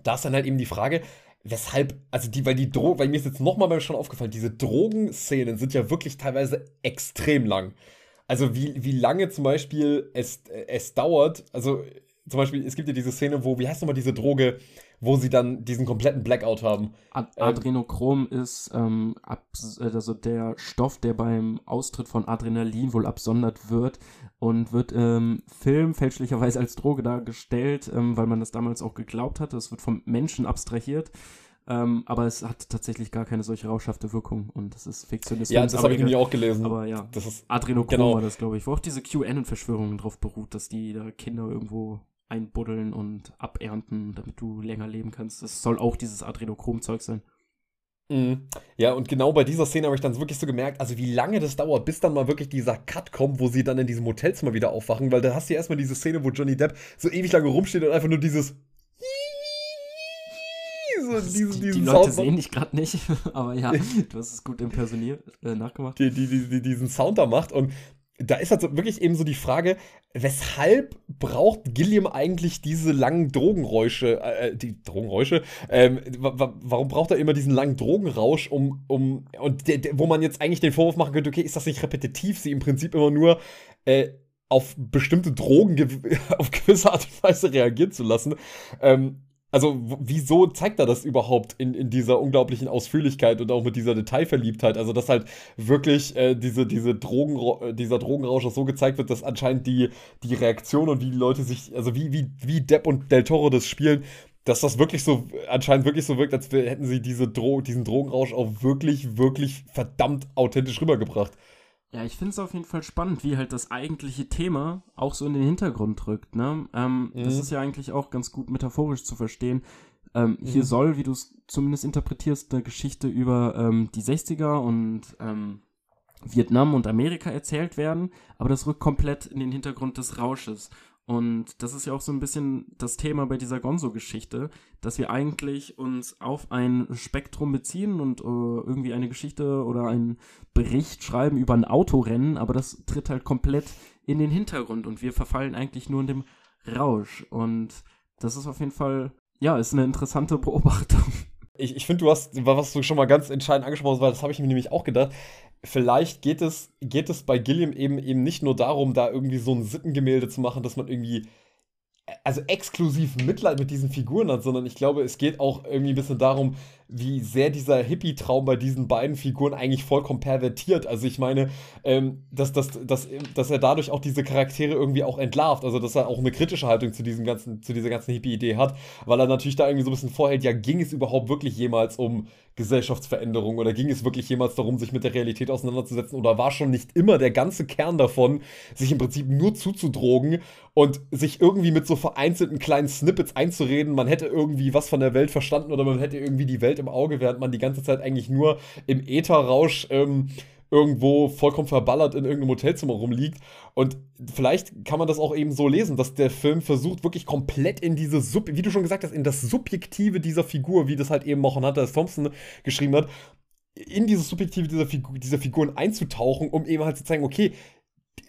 da ist dann halt eben die Frage, weshalb, also die, weil die Drogen, weil mir ist jetzt nochmal schon aufgefallen, diese Drogenszenen sind ja wirklich teilweise extrem lang. Also wie, wie lange zum Beispiel es, es dauert, also zum Beispiel, es gibt ja diese Szene, wo, wie heißt nochmal diese Droge, wo sie dann diesen kompletten Blackout haben. Ad ähm, Adrenochrom ähm, ist ähm, also der Stoff, der beim Austritt von Adrenalin wohl absondert wird und wird im ähm, Film fälschlicherweise als Droge dargestellt, ähm, weil man das damals auch geglaubt hat. Es wird vom Menschen abstrahiert. Ähm, aber es hat tatsächlich gar keine solche rauschhafte Wirkung und das ist Fiktionismus. Ja, das habe ich nämlich auch gelesen. Aber ja, das ist Adrenochrom genau. war das, glaube ich, wo auch diese QAnon-Verschwörungen drauf beruht, dass die da Kinder irgendwo einbuddeln und abernten, damit du länger leben kannst. Das soll auch dieses Adrenochrom-Zeug sein. Mhm. Ja, und genau bei dieser Szene habe ich dann wirklich so gemerkt, also wie lange das dauert, bis dann mal wirklich dieser Cut kommt, wo sie dann in diesem Hotelzimmer wieder aufwachen, weil da hast du ja erstmal diese Szene, wo Johnny Depp so ewig lange rumsteht und einfach nur dieses so diesen, diesen die Leute Sound sehen dich gerade nicht, aber ja, du hast es gut impersoniert, äh, nachgemacht. Die, die, die, diesen Sound da macht und da ist halt so wirklich eben so die Frage, weshalb braucht Gilliam eigentlich diese langen Drogenräusche, äh, die Drogenräusche, ähm, warum braucht er immer diesen langen Drogenrausch, um, um, und der, der, wo man jetzt eigentlich den Vorwurf machen könnte, okay, ist das nicht repetitiv, sie im Prinzip immer nur, äh, auf bestimmte Drogen auf gewisse Art und Weise reagieren zu lassen. Ähm, also wieso zeigt er das überhaupt in, in dieser unglaublichen Ausführlichkeit und auch mit dieser Detailverliebtheit? Also dass halt wirklich äh, diese, diese Drogen, dieser Drogenrausch so gezeigt wird, dass anscheinend die, die Reaktion und wie die Leute sich, also wie, wie, wie Depp und Del Toro das spielen, dass das wirklich so, anscheinend wirklich so wirkt, als hätten sie diese Dro diesen Drogenrausch auch wirklich, wirklich verdammt authentisch rübergebracht. Ja, ich finde es auf jeden Fall spannend, wie halt das eigentliche Thema auch so in den Hintergrund rückt. Ne? Ähm, mhm. Das ist ja eigentlich auch ganz gut metaphorisch zu verstehen. Ähm, mhm. Hier soll, wie du es zumindest interpretierst, eine Geschichte über ähm, die 60er und ähm, Vietnam und Amerika erzählt werden, aber das rückt komplett in den Hintergrund des Rausches. Und das ist ja auch so ein bisschen das Thema bei dieser Gonzo-Geschichte, dass wir eigentlich uns auf ein Spektrum beziehen und äh, irgendwie eine Geschichte oder einen Bericht schreiben über ein Autorennen, aber das tritt halt komplett in den Hintergrund und wir verfallen eigentlich nur in dem Rausch. Und das ist auf jeden Fall, ja, ist eine interessante Beobachtung. Ich, ich finde, du hast, was du schon mal ganz entscheidend angesprochen hast, weil das habe ich mir nämlich auch gedacht vielleicht geht es, geht es bei Gilliam eben eben nicht nur darum, da irgendwie so ein Sittengemälde zu machen, dass man irgendwie also exklusiv Mitleid mit diesen Figuren hat, sondern ich glaube, es geht auch irgendwie ein bisschen darum, wie sehr dieser Hippie-Traum bei diesen beiden Figuren eigentlich vollkommen pervertiert. Also ich meine, ähm, dass, dass, dass, dass er dadurch auch diese Charaktere irgendwie auch entlarvt. Also dass er auch eine kritische Haltung zu diesem ganzen, zu dieser ganzen Hippie-Idee hat, weil er natürlich da irgendwie so ein bisschen vorhält, ja, ging es überhaupt wirklich jemals um Gesellschaftsveränderung oder ging es wirklich jemals darum, sich mit der Realität auseinanderzusetzen oder war schon nicht immer der ganze Kern davon, sich im Prinzip nur zuzudrogen und sich irgendwie mit so vereinzelten kleinen Snippets einzureden, man hätte irgendwie was von der Welt verstanden oder man hätte irgendwie die Welt im Auge, während man die ganze Zeit eigentlich nur im Ätherrausch ähm, irgendwo vollkommen verballert in irgendeinem Hotelzimmer rumliegt. Und vielleicht kann man das auch eben so lesen, dass der Film versucht, wirklich komplett in diese, Sub wie du schon gesagt hast, in das Subjektive dieser Figur, wie das halt eben auch Hunter S. Thompson geschrieben hat, in dieses Subjektive dieser, Figur, dieser Figuren einzutauchen, um eben halt zu zeigen, okay,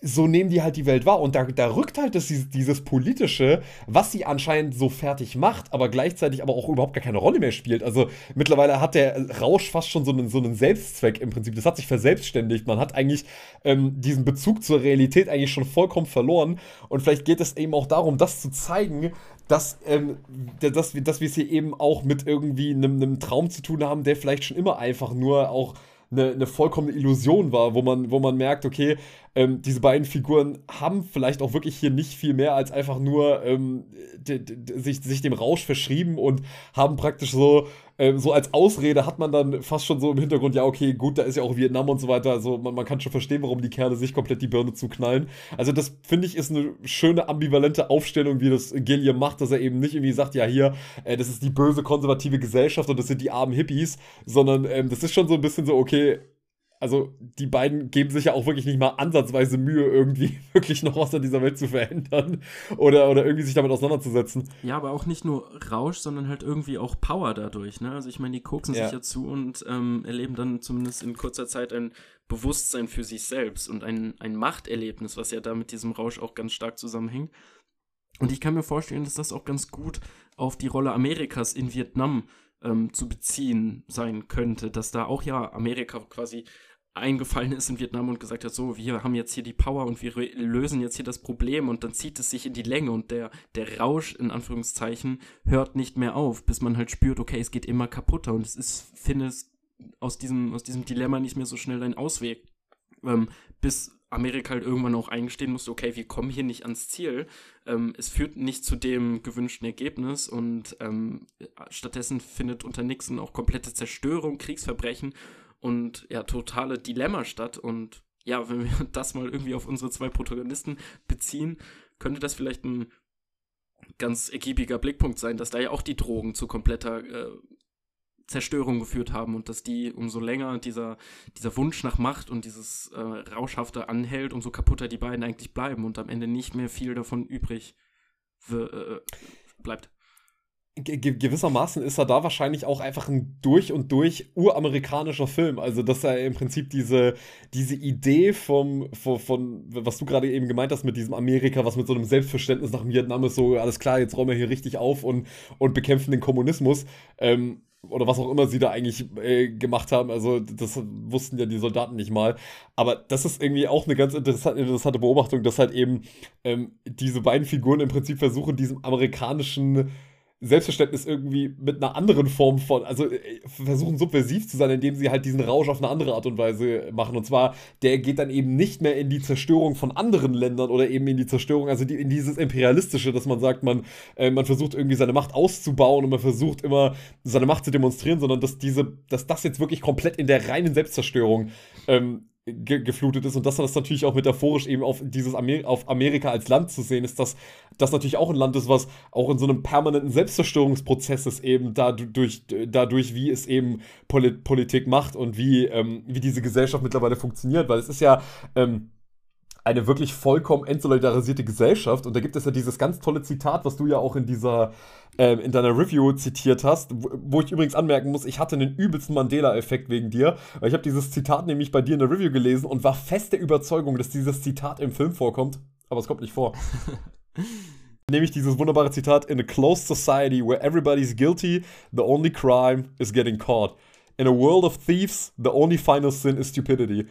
so nehmen die halt die Welt wahr. Und da, da rückt halt das, dieses Politische, was sie anscheinend so fertig macht, aber gleichzeitig aber auch überhaupt gar keine Rolle mehr spielt. Also mittlerweile hat der Rausch fast schon so einen, so einen Selbstzweck im Prinzip. Das hat sich verselbstständigt. Man hat eigentlich ähm, diesen Bezug zur Realität eigentlich schon vollkommen verloren. Und vielleicht geht es eben auch darum, das zu zeigen, dass, ähm, dass, dass wir es hier eben auch mit irgendwie einem, einem Traum zu tun haben, der vielleicht schon immer einfach nur auch eine, eine vollkommene Illusion war, wo man, wo man merkt, okay, ähm, diese beiden Figuren haben vielleicht auch wirklich hier nicht viel mehr als einfach nur ähm, sich, sich dem Rausch verschrieben und haben praktisch so, ähm, so als Ausrede hat man dann fast schon so im Hintergrund, ja, okay, gut, da ist ja auch Vietnam und so weiter, also man, man kann schon verstehen, warum die Kerle sich komplett die Birne zuknallen. Also das finde ich ist eine schöne ambivalente Aufstellung, wie das Gilliam macht, dass er eben nicht irgendwie sagt, ja, hier, äh, das ist die böse konservative Gesellschaft und das sind die armen Hippies, sondern ähm, das ist schon so ein bisschen so, okay, also die beiden geben sich ja auch wirklich nicht mal ansatzweise Mühe, irgendwie wirklich noch was an dieser Welt zu verändern oder, oder irgendwie sich damit auseinanderzusetzen. Ja, aber auch nicht nur Rausch, sondern halt irgendwie auch Power dadurch. Ne? Also ich meine, die koksen ja. sich ja zu und ähm, erleben dann zumindest in kurzer Zeit ein Bewusstsein für sich selbst und ein, ein Machterlebnis, was ja da mit diesem Rausch auch ganz stark zusammenhängt. Und ich kann mir vorstellen, dass das auch ganz gut auf die Rolle Amerikas in Vietnam ähm, zu beziehen sein könnte, dass da auch ja Amerika quasi eingefallen ist in Vietnam und gesagt hat, so, wir haben jetzt hier die Power und wir lösen jetzt hier das Problem und dann zieht es sich in die Länge und der, der Rausch, in Anführungszeichen, hört nicht mehr auf, bis man halt spürt, okay, es geht immer kaputter und es ist, findest aus diesem, aus diesem Dilemma nicht mehr so schnell ein Ausweg. Ähm, bis Amerika halt irgendwann auch eingestehen musste, okay, wir kommen hier nicht ans Ziel. Ähm, es führt nicht zu dem gewünschten Ergebnis und ähm, stattdessen findet unter Nixon auch komplette Zerstörung, Kriegsverbrechen und ja, totale Dilemma statt. Und ja, wenn wir das mal irgendwie auf unsere zwei Protagonisten beziehen, könnte das vielleicht ein ganz ergiebiger Blickpunkt sein, dass da ja auch die Drogen zu kompletter äh, Zerstörung geführt haben und dass die, umso länger dieser, dieser Wunsch nach Macht und dieses äh, Rauschhafte anhält, umso kaputter die beiden eigentlich bleiben und am Ende nicht mehr viel davon übrig äh, bleibt gewissermaßen ist er da wahrscheinlich auch einfach ein durch und durch uramerikanischer Film. Also, dass er im Prinzip diese, diese Idee vom, von, von, was du gerade eben gemeint hast mit diesem Amerika, was mit so einem Selbstverständnis nach Vietnam ist, so, alles klar, jetzt räumen wir hier richtig auf und, und bekämpfen den Kommunismus. Ähm, oder was auch immer sie da eigentlich äh, gemacht haben. Also, das wussten ja die Soldaten nicht mal. Aber das ist irgendwie auch eine ganz interessante, Beobachtung, dass halt eben ähm, diese beiden Figuren im Prinzip versuchen, diesem amerikanischen Selbstverständnis irgendwie mit einer anderen Form von, also äh, versuchen subversiv zu sein, indem sie halt diesen Rausch auf eine andere Art und Weise machen. Und zwar, der geht dann eben nicht mehr in die Zerstörung von anderen Ländern oder eben in die Zerstörung, also die, in dieses Imperialistische, dass man sagt, man, äh, man versucht irgendwie seine Macht auszubauen und man versucht immer seine Macht zu demonstrieren, sondern dass diese, dass das jetzt wirklich komplett in der reinen Selbstzerstörung ähm, ge geflutet ist und dass das natürlich auch metaphorisch eben auf dieses Amer auf Amerika als Land zu sehen ist, dass das natürlich auch ein Land ist, was auch in so einem permanenten Selbstzerstörungsprozess ist, eben dadurch, dadurch wie es eben Polit Politik macht und wie, ähm, wie diese Gesellschaft mittlerweile funktioniert, weil es ist ja ähm, eine wirklich vollkommen entsolidarisierte Gesellschaft. Und da gibt es ja dieses ganz tolle Zitat, was du ja auch in dieser, ähm, in deiner Review zitiert hast, wo, wo, ich übrigens anmerken muss, ich hatte einen übelsten Mandela-Effekt wegen dir, weil ich habe dieses Zitat nämlich bei dir in der Review gelesen und war fest der Überzeugung, dass dieses Zitat im Film vorkommt, aber es kommt nicht vor. Nämlich dieses wunderbare Zitat: In a closed society where everybody's guilty, the only crime is getting caught. In a world of thieves, the only final sin is stupidity.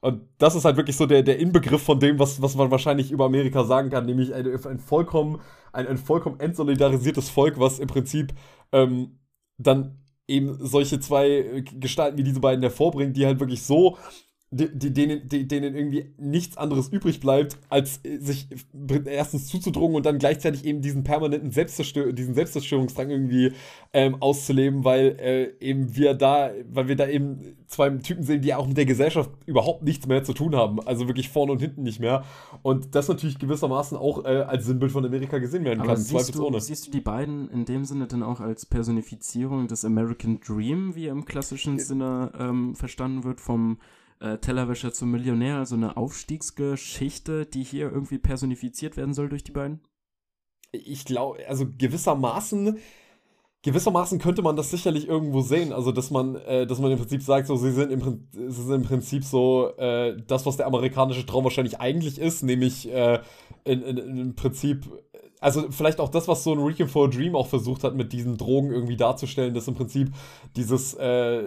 Und das ist halt wirklich so der, der Inbegriff von dem, was, was man wahrscheinlich über Amerika sagen kann, nämlich ein, ein vollkommen, ein, ein vollkommen entsolidarisiertes Volk, was im Prinzip ähm, dann eben solche zwei Gestalten wie diese beiden hervorbringt, die halt wirklich so denen, denen irgendwie nichts anderes übrig bleibt, als sich erstens zuzudrungen und dann gleichzeitig eben diesen permanenten Selbstzerstör diesen Selbstzerstörungsdrang irgendwie ähm, auszuleben, weil äh, eben wir da, weil wir da eben zwei Typen sehen, die auch mit der Gesellschaft überhaupt nichts mehr zu tun haben. Also wirklich vorne und hinten nicht mehr. Und das natürlich gewissermaßen auch äh, als Sinnbild von Amerika gesehen werden Aber kann. Siehst du, siehst du die beiden in dem Sinne dann auch als Personifizierung des American Dream, wie er im klassischen Sinne ähm, verstanden wird, vom äh, Tellerwäscher zum Millionär, also eine Aufstiegsgeschichte, die hier irgendwie personifiziert werden soll durch die beiden? Ich glaube, also gewissermaßen gewissermaßen könnte man das sicherlich irgendwo sehen. Also, dass man, äh, dass man im Prinzip sagt, so, sie sind im, sie sind im Prinzip so äh, das, was der amerikanische Traum wahrscheinlich eigentlich ist, nämlich äh, in, in, im Prinzip also vielleicht auch das, was so ein Requiem for a Dream auch versucht hat, mit diesen Drogen irgendwie darzustellen, dass im Prinzip dieses, äh,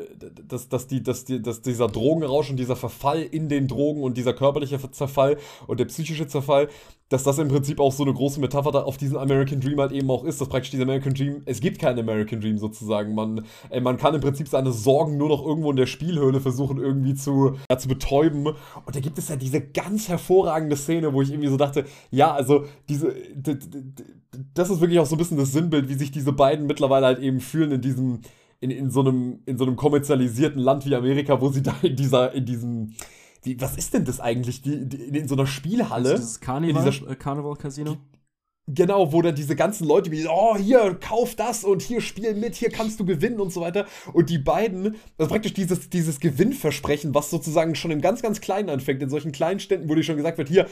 dass, dass, die, dass, die, dass dieser Drogenrausch und dieser Verfall in den Drogen und dieser körperliche Zerfall und der psychische Zerfall, dass das im Prinzip auch so eine große Metapher auf diesen American Dream halt eben auch ist, dass praktisch dieser American Dream, es gibt keinen American Dream sozusagen. Man, äh, man kann im Prinzip seine Sorgen nur noch irgendwo in der Spielhöhle versuchen irgendwie zu, ja, zu betäuben. Und da gibt es ja diese ganz hervorragende Szene, wo ich irgendwie so dachte, ja, also diese, das ist wirklich auch so ein bisschen das Sinnbild, wie sich diese beiden mittlerweile halt eben fühlen in diesem, in, in, so, einem, in so einem kommerzialisierten Land wie Amerika, wo sie da in dieser, in diesem, wie, was ist denn das eigentlich? Die, die in, so einer Spielhalle. Also dieses Carnival, in dieser, äh, Carnival Casino? Genau, wo dann diese ganzen Leute wie, oh, hier, kauf das und hier spiel mit, hier kannst du gewinnen und so weiter. Und die beiden, also praktisch dieses, dieses Gewinnversprechen, was sozusagen schon im ganz, ganz Kleinen anfängt, in solchen kleinen Ständen, wo dir schon gesagt wird, hier,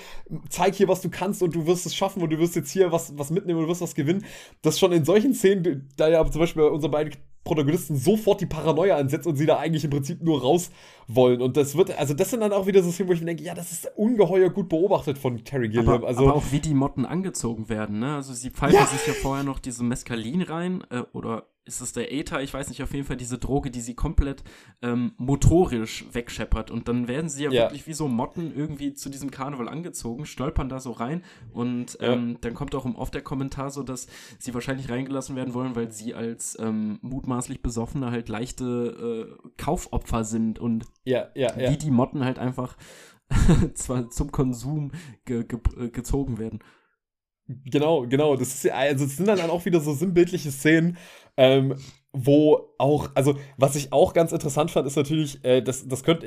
zeig hier, was du kannst und du wirst es schaffen und du wirst jetzt hier was, was mitnehmen und du wirst was gewinnen. Das schon in solchen Szenen, da ja zum Beispiel bei unseren beiden Protagonisten sofort die Paranoia ansetzt und sie da eigentlich im Prinzip nur raus wollen. Und das wird, also das sind dann auch wieder so Szenen, wo ich mir denke, ja, das ist ungeheuer gut beobachtet von Terry Gilliam. Aber, also, aber auch wie die Motten angezogen werden, ne? Also sie pfeifen ja. sich ja vorher noch diese Mescalin rein äh, oder ist es der Äther, ich weiß nicht, auf jeden Fall diese Droge, die sie komplett ähm, motorisch wegscheppert. Und dann werden sie ja, ja, wirklich wie so Motten irgendwie zu diesem Karneval angezogen, stolpern da so rein. Und ähm, ja. dann kommt auch oft der Kommentar so, dass sie wahrscheinlich reingelassen werden wollen, weil sie als ähm, mutmaßlich Besoffene halt leichte äh, Kaufopfer sind und ja, ja, wie die Motten halt einfach zwar zum Konsum ge ge äh, gezogen werden. Genau, genau. Das ist also es sind dann auch wieder so sinnbildliche Szenen, ähm, wo auch, also was ich auch ganz interessant fand, ist natürlich, äh, das, das könnte,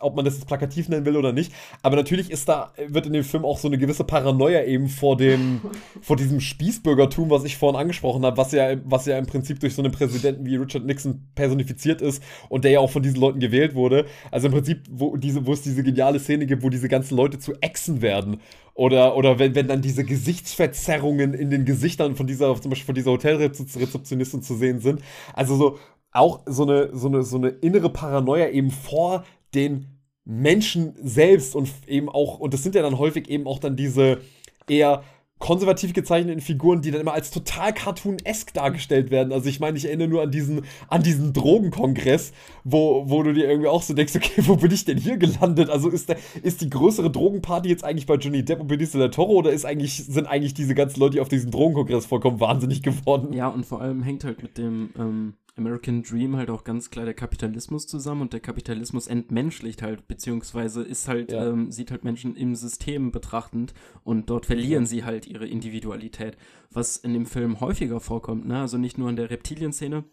ob man das jetzt plakativ nennen will oder nicht, aber natürlich ist da, wird in dem Film auch so eine gewisse Paranoia eben vor dem, vor diesem Spießbürgertum, was ich vorhin angesprochen habe, was ja, was ja im Prinzip durch so einen Präsidenten wie Richard Nixon personifiziert ist und der ja auch von diesen Leuten gewählt wurde. Also im Prinzip, wo, diese, wo es diese geniale Szene gibt, wo diese ganzen Leute zu Echsen werden oder, oder wenn, wenn dann diese Gesichtsverzerrungen in den Gesichtern von dieser, zum Beispiel von dieser Hotelrezeptionistin zu sehen sind. Also so auch so eine, so eine, so eine innere Paranoia eben vor den Menschen selbst und eben auch, und das sind ja dann häufig eben auch dann diese eher konservativ gezeichneten Figuren, die dann immer als total cartoon-esk dargestellt werden. Also ich meine, ich erinnere nur an diesen, an diesen Drogenkongress, wo, wo du dir irgendwie auch so denkst, okay, wo bin ich denn hier gelandet? Also ist, der, ist die größere Drogenparty jetzt eigentlich bei Johnny Depp und Benicio del Toro oder ist eigentlich, sind eigentlich diese ganzen Leute, die auf diesem Drogenkongress vollkommen wahnsinnig geworden? Ja, und vor allem hängt halt mit dem, ähm American Dream halt auch ganz klar der Kapitalismus zusammen und der Kapitalismus entmenschlicht halt, beziehungsweise ist halt, ja. ähm, sieht halt Menschen im System betrachtend und dort verlieren sie halt ihre Individualität, was in dem Film häufiger vorkommt, ne? Also nicht nur in der Reptilienszene,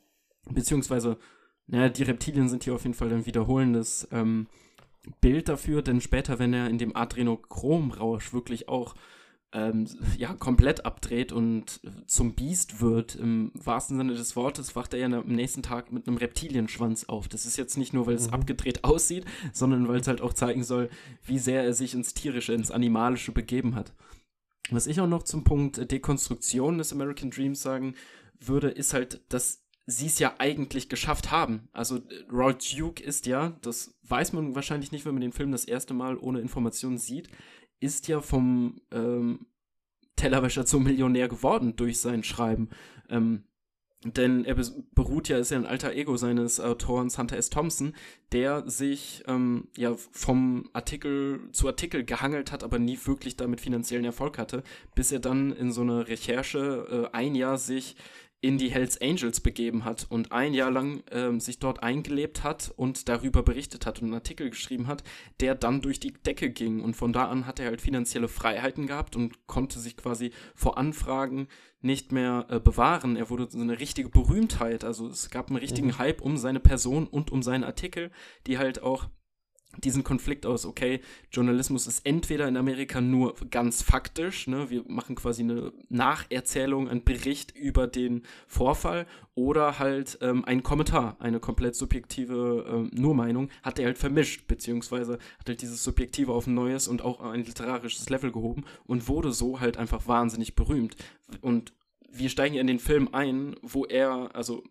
beziehungsweise, naja, die Reptilien sind hier auf jeden Fall ein wiederholendes ähm, Bild dafür, denn später, wenn er in dem Adrenochromrausch wirklich auch ähm, ja, komplett abdreht und zum Biest wird, im wahrsten Sinne des Wortes, wacht er ja am nächsten Tag mit einem Reptilienschwanz auf. Das ist jetzt nicht nur, weil es mhm. abgedreht aussieht, sondern weil es halt auch zeigen soll, wie sehr er sich ins Tierische, ins Animalische begeben hat. Was ich auch noch zum Punkt Dekonstruktion des American Dreams sagen würde, ist halt, dass sie es ja eigentlich geschafft haben. Also Roy Duke ist ja, das weiß man wahrscheinlich nicht, wenn man den Film das erste Mal ohne Informationen sieht, ist ja vom ähm, Tellerwäscher zum Millionär geworden durch sein Schreiben. Ähm, denn er beruht ja, ist ja ein alter Ego seines Autors Hunter S. Thompson, der sich ähm, ja vom Artikel zu Artikel gehangelt hat, aber nie wirklich damit finanziellen Erfolg hatte, bis er dann in so einer Recherche äh, ein Jahr sich in die Hells Angels begeben hat und ein Jahr lang ähm, sich dort eingelebt hat und darüber berichtet hat und einen Artikel geschrieben hat, der dann durch die Decke ging. Und von da an hat er halt finanzielle Freiheiten gehabt und konnte sich quasi vor Anfragen nicht mehr äh, bewahren. Er wurde so eine richtige Berühmtheit. Also es gab einen richtigen mhm. Hype um seine Person und um seinen Artikel, die halt auch diesen Konflikt aus, okay, Journalismus ist entweder in Amerika nur ganz faktisch, ne, wir machen quasi eine Nacherzählung, einen Bericht über den Vorfall oder halt ähm, ein Kommentar, eine komplett subjektive ähm, Nurmeinung, hat er halt vermischt, beziehungsweise hat halt dieses Subjektive auf ein neues und auch ein literarisches Level gehoben und wurde so halt einfach wahnsinnig berühmt. Und wir steigen in den Film ein, wo er, also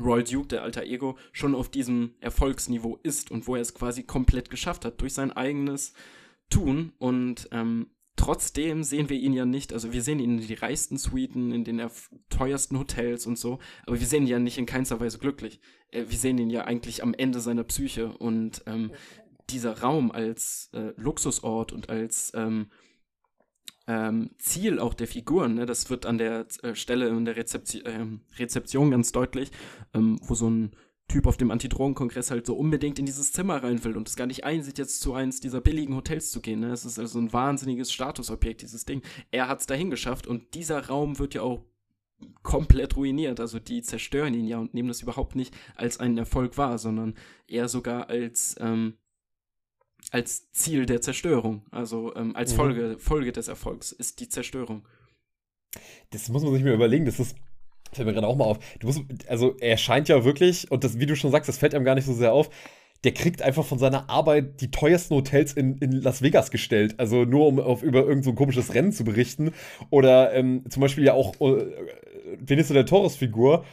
Royal Duke, der alter Ego, schon auf diesem Erfolgsniveau ist und wo er es quasi komplett geschafft hat durch sein eigenes Tun. Und ähm, trotzdem sehen wir ihn ja nicht, also wir sehen ihn in die reichsten Suiten, in den teuersten Hotels und so, aber wir sehen ihn ja nicht in keinster Weise glücklich. Äh, wir sehen ihn ja eigentlich am Ende seiner Psyche und ähm, dieser Raum als äh, Luxusort und als ähm, ähm, Ziel auch der Figuren, ne, das wird an der äh, Stelle in der Rezepti äh, Rezeption ganz deutlich, ähm, wo so ein Typ auf dem Antidrogenkongress halt so unbedingt in dieses Zimmer rein will und es gar nicht einsieht, jetzt zu eins dieser billigen Hotels zu gehen. Ne? Es ist also ein wahnsinniges Statusobjekt, dieses Ding. Er hat es dahin geschafft und dieser Raum wird ja auch komplett ruiniert. Also die zerstören ihn ja und nehmen das überhaupt nicht als einen Erfolg wahr, sondern eher sogar als ähm, als Ziel der Zerstörung, also ähm, als mhm. Folge, Folge des Erfolgs ist die Zerstörung. Das muss man sich mal überlegen, das ist, fällt mir gerade auch mal auf. Du musst, also er scheint ja wirklich, und das, wie du schon sagst, das fällt einem gar nicht so sehr auf, der kriegt einfach von seiner Arbeit die teuersten Hotels in, in Las Vegas gestellt. Also nur um auf, über irgendein so komisches Rennen zu berichten. Oder ähm, zum Beispiel ja auch äh, Benicio del Toros Figur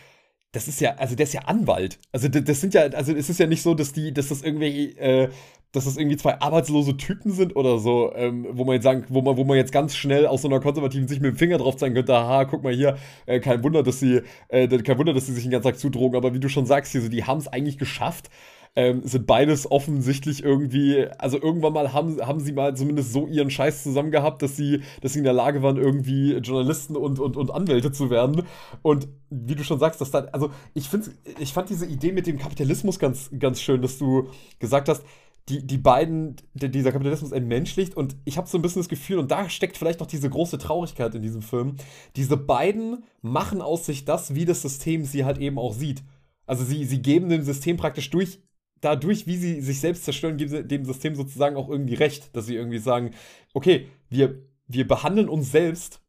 das ist ja, also der ist ja Anwalt. Also das sind ja, also es ist ja nicht so, dass die, dass das irgendwie, äh, dass das irgendwie zwei arbeitslose Typen sind oder so, ähm, wo man jetzt sagen, wo man, wo man jetzt ganz schnell aus so einer konservativen Sicht mit dem Finger drauf zeigen könnte, aha, guck mal hier, äh, kein Wunder, dass sie, äh, kein Wunder, dass sie sich den ganzen Tag zudrogen, aber wie du schon sagst, hier so, die haben es eigentlich geschafft, ähm, sind beides offensichtlich irgendwie, also irgendwann mal haben, haben sie mal zumindest so ihren Scheiß zusammen gehabt, dass sie, dass sie in der Lage waren, irgendwie Journalisten und, und, und Anwälte zu werden. Und wie du schon sagst, dass dann, also ich finde, ich fand diese Idee mit dem Kapitalismus ganz, ganz schön, dass du gesagt hast, die, die beiden, dieser Kapitalismus entmenschlicht und ich habe so ein bisschen das Gefühl, und da steckt vielleicht noch diese große Traurigkeit in diesem Film, diese beiden machen aus sich das, wie das System sie halt eben auch sieht. Also sie, sie geben dem System praktisch durch dadurch, wie sie sich selbst zerstören, geben sie dem System sozusagen auch irgendwie recht, dass sie irgendwie sagen, okay, wir, wir behandeln uns selbst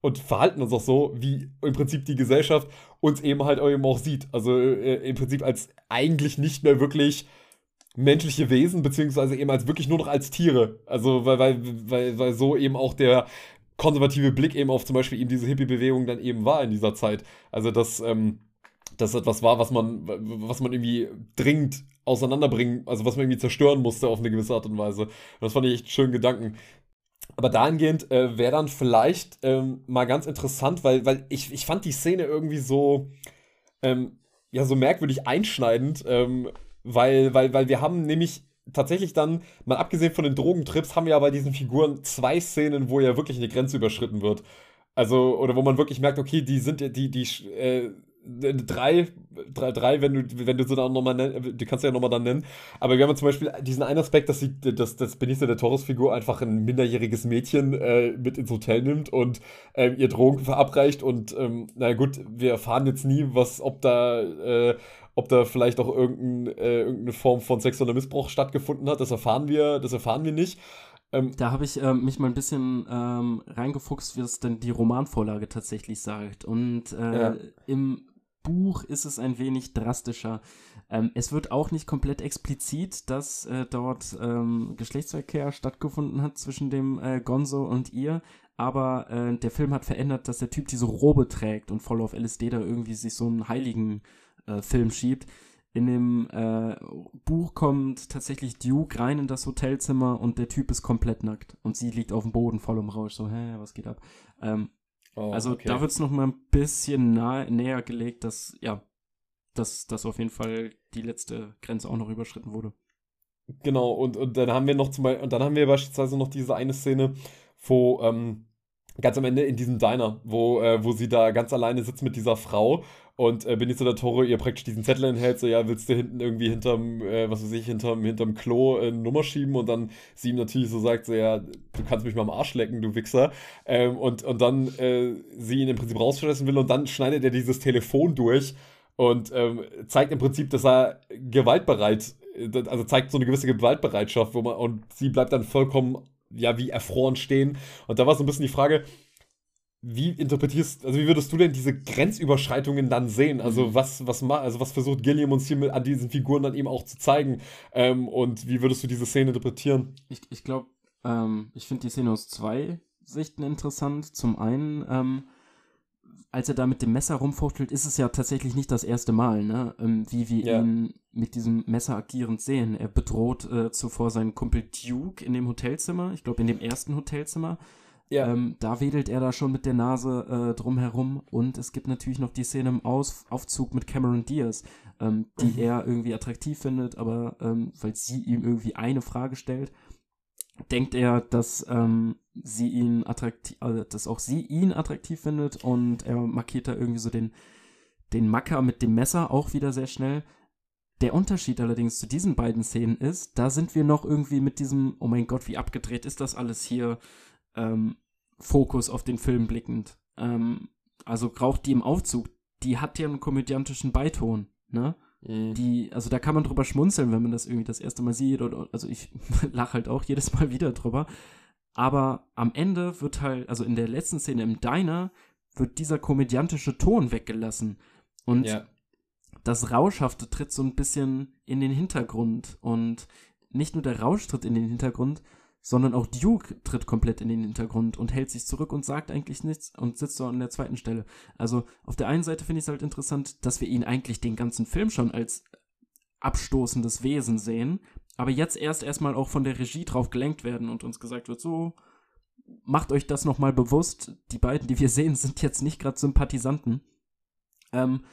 und verhalten uns auch so, wie im Prinzip die Gesellschaft uns eben halt eben auch sieht. Also äh, im Prinzip als eigentlich nicht mehr wirklich menschliche Wesen, beziehungsweise eben als wirklich nur noch als Tiere. Also weil, weil, weil, weil so eben auch der konservative Blick eben auf zum Beispiel eben diese Hippie-Bewegung dann eben war in dieser Zeit. Also das, ähm, das etwas war, was man, was man irgendwie dringend auseinanderbringen, also was man irgendwie zerstören musste auf eine gewisse Art und Weise. Das fand ich echt schönen Gedanken. Aber dahingehend äh, wäre dann vielleicht ähm, mal ganz interessant, weil, weil ich, ich fand die Szene irgendwie so, ähm, ja, so merkwürdig einschneidend, ähm, weil, weil, weil wir haben nämlich tatsächlich dann, mal abgesehen von den Drogentrips, haben wir ja bei diesen Figuren zwei Szenen, wo ja wirklich eine Grenze überschritten wird. Also, oder wo man wirklich merkt, okay, die sind ja, die, die, äh, drei, drei, drei, wenn du, wenn du so dann nochmal nennen, die kannst du ja nochmal dann nennen. Aber wir haben zum Beispiel diesen einen Aspekt, dass, sie, dass, dass Benicio der Torres-Figur einfach ein minderjähriges Mädchen äh, mit ins Hotel nimmt und äh, ihr Drogen verabreicht. Und ähm, na gut, wir erfahren jetzt nie, was, ob da, äh, ob da vielleicht auch irgendein, äh, irgendeine Form von sexueller Missbrauch stattgefunden hat. Das erfahren wir, das erfahren wir nicht. Ähm, da habe ich äh, mich mal ein bisschen ähm, reingefuchst, wie es denn die Romanvorlage tatsächlich sagt. Und äh, ja. im Buch ist es ein wenig drastischer. Ähm, es wird auch nicht komplett explizit, dass äh, dort ähm, Geschlechtsverkehr stattgefunden hat zwischen dem äh, Gonzo und ihr, aber äh, der Film hat verändert, dass der Typ diese Robe trägt und voll auf LSD da irgendwie sich so einen heiligen äh, Film schiebt. In dem äh, Buch kommt tatsächlich Duke rein in das Hotelzimmer und der Typ ist komplett nackt und sie liegt auf dem Boden voll im Rausch, so, hä, was geht ab? Ähm, Oh, also okay. da wird es noch mal ein bisschen nahe, näher gelegt, dass, ja, dass, dass auf jeden Fall die letzte Grenze auch noch überschritten wurde. Genau, und, und dann haben wir noch zum Beispiel, und dann haben wir beispielsweise noch diese eine Szene, wo ähm, ganz am Ende in diesem Diner, wo, äh, wo sie da ganz alleine sitzt mit dieser Frau und äh, Benicio del Toro ihr praktisch diesen Zettel enthält, so, ja, willst du hinten irgendwie hinterm, äh, was weiß ich, hinterm, hinterm Klo äh, eine Nummer schieben und dann sie ihm natürlich so sagt, so, ja, du kannst mich mal am Arsch lecken, du Wichser. Ähm, und, und dann äh, sie ihn im Prinzip rausschmeißen will und dann schneidet er dieses Telefon durch und ähm, zeigt im Prinzip, dass er gewaltbereit, äh, also zeigt so eine gewisse Gewaltbereitschaft, wo man, und sie bleibt dann vollkommen, ja, wie erfroren stehen. Und da war so ein bisschen die Frage, wie interpretierst, also wie würdest du denn diese Grenzüberschreitungen dann sehen? Also mhm. was, was, also was versucht Gilliam uns hier an diesen Figuren dann eben auch zu zeigen? Ähm, und wie würdest du diese Szene interpretieren? Ich, ich glaube, ähm, ich finde die Szene aus zwei Sichten interessant. Zum einen, ähm, als er da mit dem Messer rumfuchtelt, ist es ja tatsächlich nicht das erste Mal, ne? Ähm, wie wir Ja. ihn mit diesem Messer agierend sehen. Er bedroht äh, zuvor seinen Kumpel Duke in dem Hotelzimmer, ich glaube in dem ersten Hotelzimmer. Ja. Ähm, da wedelt er da schon mit der Nase äh, drum herum. Und es gibt natürlich noch die Szene im Aus Aufzug mit Cameron Diaz, ähm, die Mhm. er irgendwie attraktiv findet, aber ähm, weil sie ihm irgendwie eine Frage stellt, denkt er, dass ähm, sie ihn attraktiv, also, dass auch sie ihn attraktiv findet und er markiert da irgendwie so den, den Macker mit dem Messer auch wieder sehr schnell. Der Unterschied allerdings zu diesen beiden Szenen ist, da sind wir noch irgendwie mit diesem, oh mein Gott, wie abgedreht ist das alles hier, ähm, Fokus auf den Film blickend. Ähm, also auch die im Aufzug, die hat ja einen komödiantischen Beiton, ne? Mhm. die, also da kann man drüber schmunzeln, wenn man das irgendwie das erste Mal sieht. Oder, also ich lache halt auch jedes Mal wieder drüber. Aber am Ende wird halt, also in der letzten Szene im Diner, wird dieser komödiantische Ton weggelassen. Und ja. das Rauschhafte tritt so ein bisschen in den Hintergrund. Und nicht nur der Rausch tritt in den Hintergrund, sondern auch Duke tritt komplett in den Hintergrund und hält sich zurück und sagt eigentlich nichts und sitzt so an der zweiten Stelle. Also auf der einen Seite finde ich es halt interessant, dass wir ihn eigentlich den ganzen Film schon als abstoßendes Wesen sehen, aber jetzt erst erstmal auch von der Regie drauf gelenkt werden und uns gesagt wird, so, macht euch das nochmal bewusst, die beiden, die wir sehen, sind jetzt nicht gerade Sympathisanten. Ähm,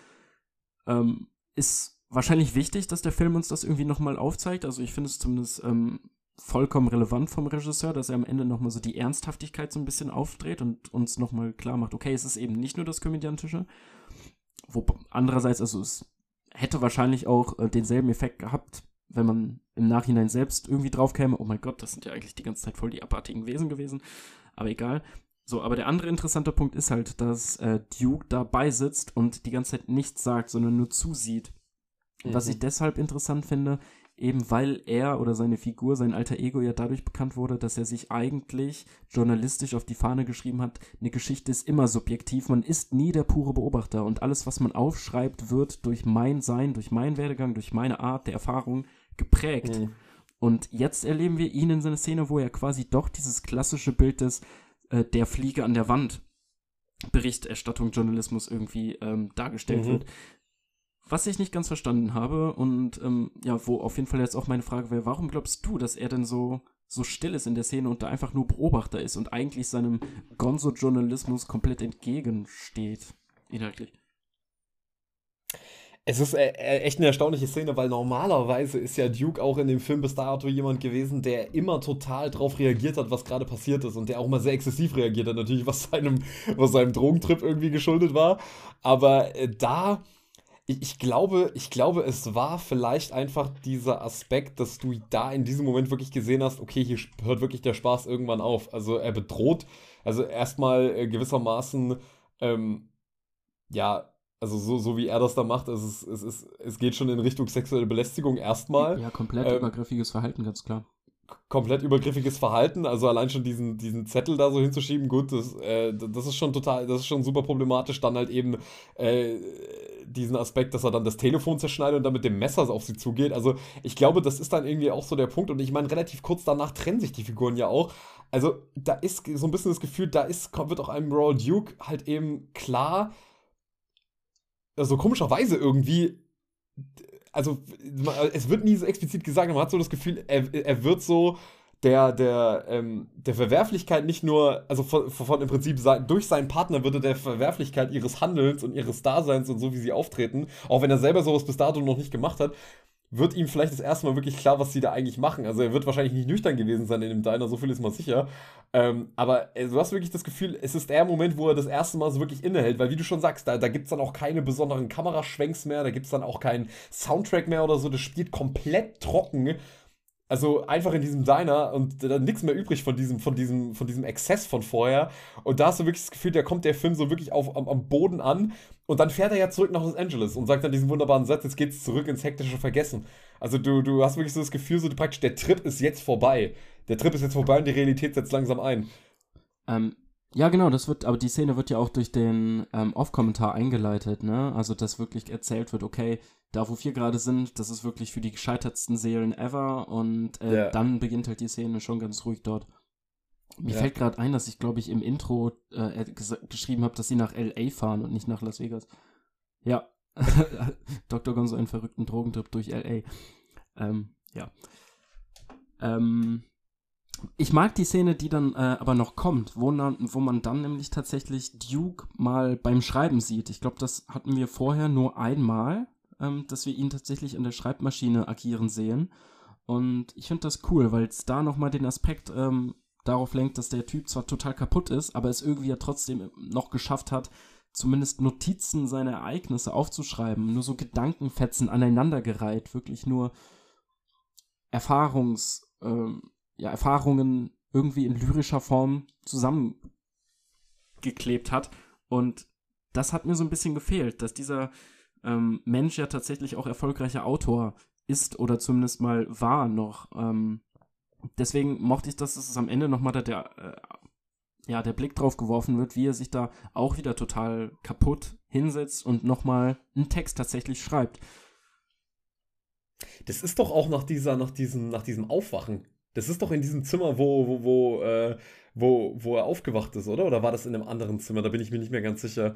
ähm, ist wahrscheinlich wichtig, dass der Film uns das irgendwie nochmal aufzeigt. Also ich finde es zumindest ähm, vollkommen relevant vom Regisseur, dass er am Ende nochmal so die Ernsthaftigkeit so ein bisschen aufdreht und uns nochmal klar macht, okay, es ist eben nicht nur das Komödiantische. Wo andererseits, also es hätte wahrscheinlich auch äh, denselben Effekt gehabt, wenn man im Nachhinein selbst irgendwie drauf käme, oh mein Gott, das sind ja eigentlich die ganze Zeit voll die abartigen Wesen gewesen. Aber egal. So, aber der andere interessante Punkt ist halt, dass äh, Duke dabei sitzt und die ganze Zeit nichts sagt, sondern nur zusieht. Was Mhm. ich deshalb interessant finde, eben weil er oder seine Figur, sein alter Ego ja dadurch bekannt wurde, dass er sich eigentlich journalistisch auf die Fahne geschrieben hat, eine Geschichte ist immer subjektiv, man ist nie der pure Beobachter und alles, was man aufschreibt, wird durch mein Sein, durch meinen Werdegang, durch meine Art der Erfahrung geprägt. Mhm. Und jetzt erleben wir ihn in seiner Szene, wo er quasi doch dieses klassische Bild des äh, der Fliege an der Wand Berichterstattung, Journalismus irgendwie ähm, dargestellt Mhm. wird. Was ich nicht ganz verstanden habe und ähm, ja, wo auf jeden Fall jetzt auch meine Frage wäre, warum glaubst du, dass er denn so so still ist in der Szene und da einfach nur Beobachter ist und eigentlich seinem Gonzo-Journalismus komplett entgegensteht, inhaltlich? Es ist äh, äh, echt eine erstaunliche Szene, weil normalerweise ist ja Duke auch in dem Film bis dato jemand gewesen, der immer total drauf reagiert hat, was gerade passiert ist und der auch immer sehr exzessiv reagiert hat, natürlich, was seinem, was seinem Drogentrip irgendwie geschuldet war. Aber äh, da, ich, ich glaube, ich glaube, es war vielleicht einfach dieser Aspekt, dass du da in diesem Moment wirklich gesehen hast, okay, hier hört wirklich der Spaß irgendwann auf. Also er bedroht, also erstmal äh, gewissermaßen, ähm, ja, also so, so wie er das da macht, es, ist, es, ist, es geht schon in Richtung sexuelle Belästigung erstmal. Ja, komplett Ähm, übergriffiges Verhalten, ganz klar. Komplett übergriffiges Verhalten, also allein schon diesen, diesen Zettel da so hinzuschieben, gut, das, äh, das ist schon total, das ist schon super problematisch. Dann halt eben äh, diesen Aspekt, dass er dann das Telefon zerschneidet und dann mit dem Messer auf sie zugeht. Also ich glaube, das ist dann irgendwie auch so der Punkt. Und ich meine, relativ kurz danach trennen sich die Figuren ja auch. Also da ist so ein bisschen das Gefühl, da ist, wird auch einem Raw Duke halt eben klar, also komischerweise irgendwie, also es wird nie so explizit gesagt, man hat so das Gefühl, er, er wird so der, der, ähm, der Verwerflichkeit nicht nur, also von, von im Prinzip durch seinen Partner würde der Verwerflichkeit ihres Handelns und ihres Daseins und so, wie sie auftreten, auch wenn er selber sowas bis dato noch nicht gemacht hat, wird ihm vielleicht das erste Mal wirklich klar, was sie da eigentlich machen. Also er wird wahrscheinlich nicht nüchtern gewesen sein in dem Diner, so viel ist mal sicher. Ähm, aber äh, du hast wirklich das Gefühl, es ist der Moment, wo er das erste Mal so wirklich innehält, weil wie du schon sagst, da, da gibt es dann auch keine besonderen Kameraschwenks mehr, da gibt es dann auch keinen Soundtrack mehr oder so, das spielt komplett trocken. Also einfach in diesem Diner und dann nichts mehr übrig von diesem, von, diesem, von diesem Exzess von vorher. Und da hast du wirklich das Gefühl, da kommt der Film so wirklich auf, am, am Boden an. Und dann fährt er ja zurück nach Los Angeles und sagt dann diesen wunderbaren Satz, jetzt geht's zurück ins hektische Vergessen. Also du, du hast wirklich so das Gefühl, so praktisch, der Trip ist jetzt vorbei. Der Trip ist jetzt vorbei und die Realität setzt langsam ein. Ähm, ja, genau, das wird, aber die Szene wird ja auch durch den ähm, Off-Kommentar eingeleitet, ne? Also, dass wirklich erzählt wird, okay, da wo wir gerade sind, das ist wirklich für die gescheitertsten Seelen ever und äh, Ja. dann beginnt halt die Szene schon ganz ruhig dort. Mir ja. fällt gerade ein, dass ich, glaube ich, im Intro äh, geschrieben habe, dass sie nach LA fahren und nicht nach Las Vegas. Ja. Dr. Gonzo einen verrückten Drogentrip durch LA. Ähm, ja. Ähm, ich mag die Szene, die dann äh, aber noch kommt, wo, wo man dann nämlich tatsächlich Duke mal beim Schreiben sieht. Ich glaube, das hatten wir vorher nur einmal, ähm, dass wir ihn tatsächlich an der Schreibmaschine agieren sehen. Und ich finde das cool, weil es da nochmal den Aspekt ähm, darauf lenkt, dass der Typ zwar total kaputt ist, aber es irgendwie ja trotzdem noch geschafft hat, zumindest Notizen seiner Ereignisse aufzuschreiben, nur so Gedankenfetzen aneinandergereiht, wirklich nur Erfahrungs, ähm, ja, Erfahrungen irgendwie in lyrischer Form zusammengeklebt hat. Und das hat mir so ein bisschen gefehlt, dass dieser ähm, Mensch ja tatsächlich auch erfolgreicher Autor ist oder zumindest mal war noch. Ähm, deswegen mochte ich, dass es am Ende nochmal der, der, äh, ja, der Blick drauf geworfen wird, wie er sich da auch wieder total kaputt hinsetzt und nochmal einen Text tatsächlich schreibt. Das ist doch auch nach dieser, nach diesem, nach diesem Aufwachen. Das ist doch in diesem Zimmer, wo, wo, wo, äh, wo, wo er aufgewacht ist, oder? Oder war das in einem anderen Zimmer? Da bin ich mir nicht mehr ganz sicher.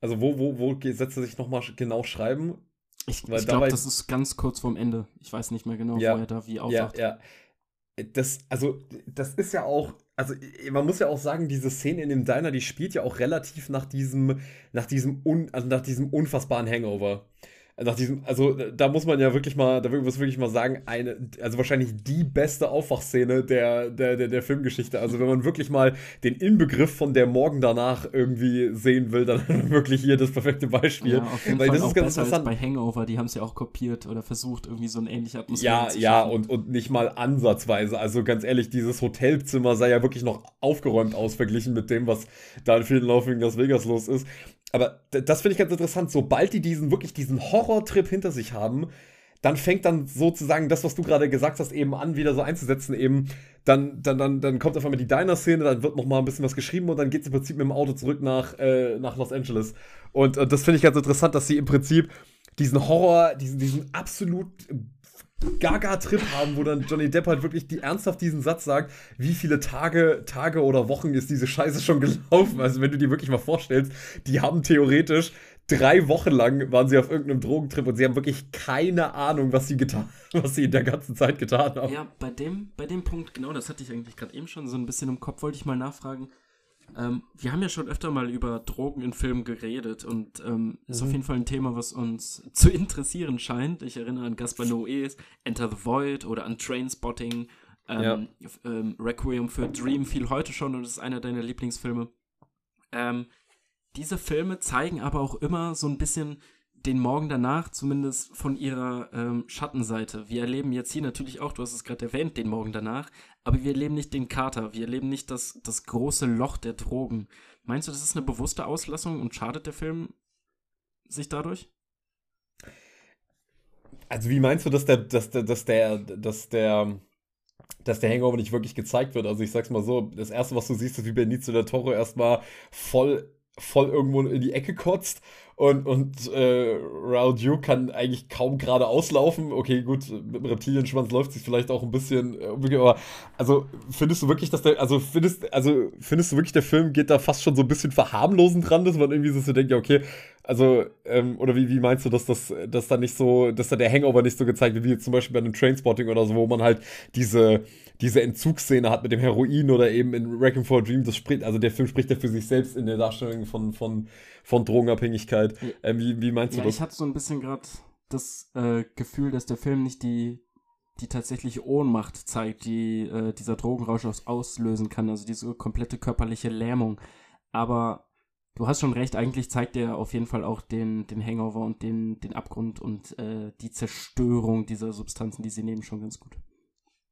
Also wo, wo, wo setzt er sich nochmal genau schreiben? Ich, ich glaube, das ist ganz kurz vorm Ende. Ich weiß nicht mehr genau, ja, wo er da wie aufwacht. Ja, ja. Das, also, das ist ja auch, also man muss ja auch sagen, diese Szene in dem Diner, die spielt ja auch relativ nach diesem, nach diesem, un, also nach diesem unfassbaren Hangover nach diesem, also da muss man ja wirklich mal, da muss wirklich mal sagen, eine, also wahrscheinlich die beste Aufwachszene der, der, der, der Filmgeschichte. Also wenn man wirklich mal den Inbegriff von der Morgen danach irgendwie sehen will, dann wirklich hier das perfekte Beispiel. Ja, auf jeden Weil Fall das ist ganz interessant. bei Hangover, die haben es ja auch kopiert oder versucht, irgendwie so eine ähnliche Atmosphäre ja, zu Ja, ja, und, und nicht mal ansatzweise. Also ganz ehrlich, dieses Hotelzimmer sah ja wirklich noch aufgeräumt aus, verglichen mit dem, was da in vielen Lauf in Las Vegas los ist aber das finde ich ganz interessant. Sobald die diesen wirklich diesen Horrortrip hinter sich haben, dann fängt dann sozusagen das, was du gerade gesagt hast, eben an, wieder so einzusetzen. Eben, dann, dann, dann, dann kommt einfach mal die Diner-Szene, dann wird noch mal ein bisschen was geschrieben und dann geht es im Prinzip mit dem Auto zurück nach, äh, nach Los Angeles. Und, und das finde ich ganz interessant, dass sie im Prinzip diesen Horror, diesen, diesen absolut Gaga-Trip haben, wo dann Johnny Depp halt wirklich die, ernsthaft diesen Satz sagt, wie viele Tage, Tage oder Wochen ist diese Scheiße schon gelaufen. Also wenn du dir wirklich mal vorstellst, die haben theoretisch drei Wochen lang waren sie auf irgendeinem Drogentrip und sie haben wirklich keine Ahnung, was sie getan, was sie in der ganzen Zeit getan haben. Ja, bei dem, bei dem Punkt, genau, das hatte ich eigentlich gerade eben schon so ein bisschen im Kopf, wollte ich mal nachfragen. Ähm, wir haben ja schon öfter mal über Drogen in Filmen geredet und ähm, mhm. ist auf mhm. jeden Fall ein Thema, was uns zu interessieren scheint. Ich erinnere an Gaspar Noé's Enter the Void oder an Trainspotting. Ähm, ja. ähm, Requiem für Dream fiel heute schon und ist einer deiner Lieblingsfilme. Ähm, diese Filme zeigen aber auch immer so ein bisschen den Morgen danach zumindest von ihrer ähm, Schattenseite. Wir erleben jetzt hier natürlich auch, du hast es gerade erwähnt, den Morgen danach, aber wir erleben nicht den Kater, wir erleben nicht das, das große Loch der Drogen. Meinst du, das ist eine bewusste Auslassung und schadet der Film sich dadurch? Also wie meinst du, dass der, dass der, dass der, dass der, dass der Hangover nicht wirklich gezeigt wird? Also ich sag's mal so, das erste, was du siehst, ist wie Benicio del Toro erstmal voll voll irgendwo in die Ecke kotzt und, und äh, Raul Duke kann eigentlich kaum gerade auslaufen. Okay, gut, mit dem Reptilienschwanz läuft sich vielleicht auch ein bisschen, äh, aber also findest du wirklich, dass der, also findest, also findest du wirklich, der Film geht da fast schon so ein bisschen verharmlosend dran, dass man irgendwie so denkt, ja, okay, also, ähm, oder wie, wie meinst du, dass das, dass da nicht so, dass da der Hangover nicht so gezeigt wird, wie zum Beispiel bei einem Trainspotting oder so, wo man halt diese, diese Entzugsszene hat mit dem Heroin oder eben in Wrecking for a Dream, das spricht, also der Film spricht ja für sich selbst in der Darstellung von, von, von Drogenabhängigkeit. Ähm, wie, wie meinst du ja, das? Ich hatte so ein bisschen gerade das äh, Gefühl, dass der Film nicht die, die tatsächliche Ohnmacht zeigt, die äh, dieser Drogenrausch aus auslösen kann, also diese komplette körperliche Lähmung. Aber du hast schon recht, eigentlich zeigt er auf jeden Fall auch den, den Hangover und den, den Abgrund und äh, die Zerstörung dieser Substanzen, die sie nehmen, schon ganz gut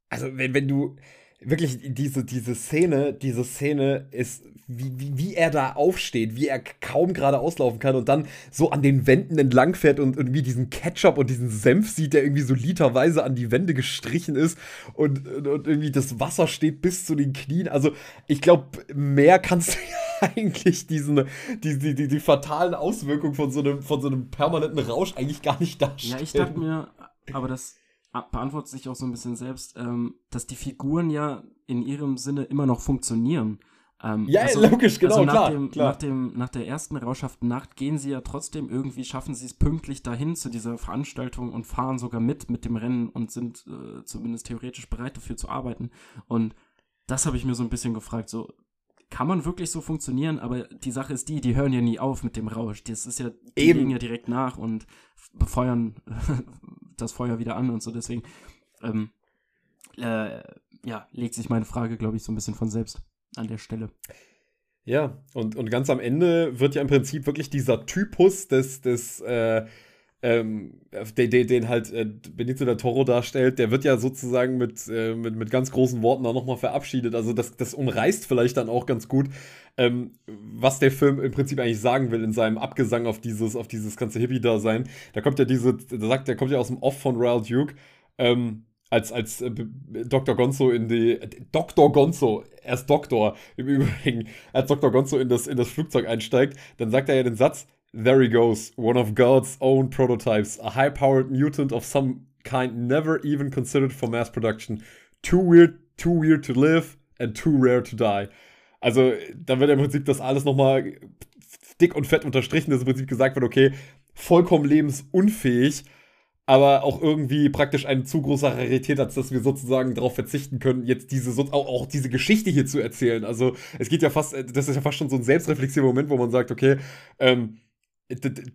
also wenn, wenn du wirklich diese, diese Szene, diese Szene ist, wie, wie, wie er da aufsteht, wie er kaum gerade auslaufen kann und dann so an den Wänden entlang fährt und irgendwie diesen Ketchup und diesen Senf sieht, der irgendwie so literweise an die Wände gestrichen ist und, und irgendwie das Wasser steht bis zu den Knien. Also ich glaube, mehr kannst du ja eigentlich diesen, die, die, die, die fatalen Auswirkungen von so, einem, von so einem permanenten Rausch eigentlich gar nicht darstellen. Ja, ich dachte mir, aber das beantwortet sich auch so ein bisschen selbst, ähm, dass die Figuren ja in ihrem Sinne immer noch funktionieren. Ähm, ja, also, logisch, genau, also nach klar, Dem, klar. Nach, dem, nach der ersten rauschhaften Nacht gehen sie ja trotzdem irgendwie, schaffen sie es pünktlich dahin zu dieser Veranstaltung und fahren sogar mit mit dem Rennen und sind äh, zumindest theoretisch bereit dafür zu arbeiten. Und das habe ich mir so ein bisschen gefragt, so kann man wirklich so funktionieren, aber die Sache ist die, die hören ja nie auf mit dem Rausch. Das ist ja, die Eben. legen ja direkt nach und befeuern das Feuer wieder an und so. Deswegen, ähm, äh, ja, legt sich meine Frage, glaube ich, so ein bisschen von selbst an der Stelle. Ja, und, und ganz am Ende wird ja im Prinzip wirklich dieser Typus des, des äh, ähm, den, den, den halt äh, Benito del Toro darstellt, der wird ja sozusagen mit, äh, mit, mit ganz großen Worten auch nochmal verabschiedet. Also das, das umreißt vielleicht dann auch ganz gut, ähm, was der Film im Prinzip eigentlich sagen will in seinem Abgesang auf dieses, auf dieses ganze Hippie-Dasein. Da kommt ja diese, da sagt, der kommt ja aus dem Off von Royal Duke. Ähm, als, als äh, Dr. Gonzo in die. Äh, Dr. Gonzo, er ist Doktor im Übrigen, als Dr. Gonzo in das, in das Flugzeug einsteigt, dann sagt er ja den Satz: There he goes, one of God's own prototypes, a high powered mutant of some kind never even considered for mass production. Too weird, too weird to live and too rare to die. Also, da wird im Prinzip das alles nochmal dick und fett unterstrichen, dass im Prinzip gesagt wird, okay, vollkommen lebensunfähig, aber auch irgendwie praktisch eine zu große Rarität, als dass wir sozusagen darauf verzichten können, jetzt diese auch, diese Geschichte hier zu erzählen. Also es geht ja fast, das ist ja fast schon so ein selbstreflexiver Moment, wo man sagt, okay, ähm,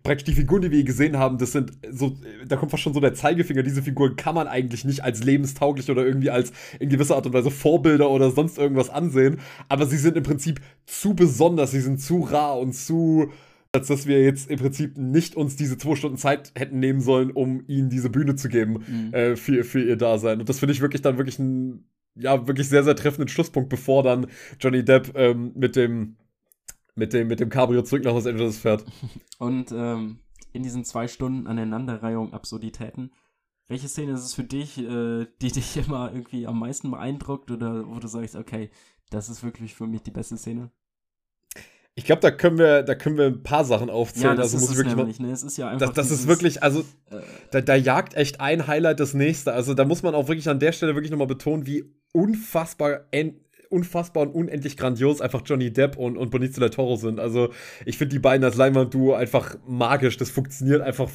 praktisch die Figuren, die wir gesehen haben, das sind so, da kommt fast schon so der Zeigefinger. Diese Figuren kann man eigentlich nicht als lebenstauglich oder irgendwie als in gewisser Art und Weise Vorbilder oder sonst irgendwas ansehen. Aber sie sind im Prinzip zu besonders, sie sind zu rar und zu, als dass wir jetzt im Prinzip nicht uns diese zwei Stunden Zeit hätten nehmen sollen, um ihnen diese Bühne zu geben äh, für, für ihr Dasein. Und das finde ich wirklich dann wirklich ein, ja, wirklich sehr, sehr treffenden Schlusspunkt, bevor dann Johnny Depp ähm, mit dem mit dem, mit dem Cabrio zurück nach Los Angeles fährt. Und ähm, in diesen zwei Stunden Aneinanderreihung Absurditäten, welche Szene ist es für dich, äh, die dich immer irgendwie am meisten beeindruckt oder wo du sagst, okay, das ist wirklich für mich die beste Szene? Ich glaube, da können wir, da können wir ein paar Sachen aufzählen. Ja, das also ist muss es ich wirklich mal, nämlich, ne? Es ist ja einfach das, das ist dieses, wirklich, also äh, da, da jagt echt ein Highlight das nächste. Also da muss man auch wirklich an der Stelle wirklich nochmal betonen, wie unfassbar, en, unfassbar und unendlich grandios einfach Johnny Depp und, und Benicio del Toro sind. Also ich finde die beiden als Leinwand-Duo einfach magisch. Das funktioniert einfach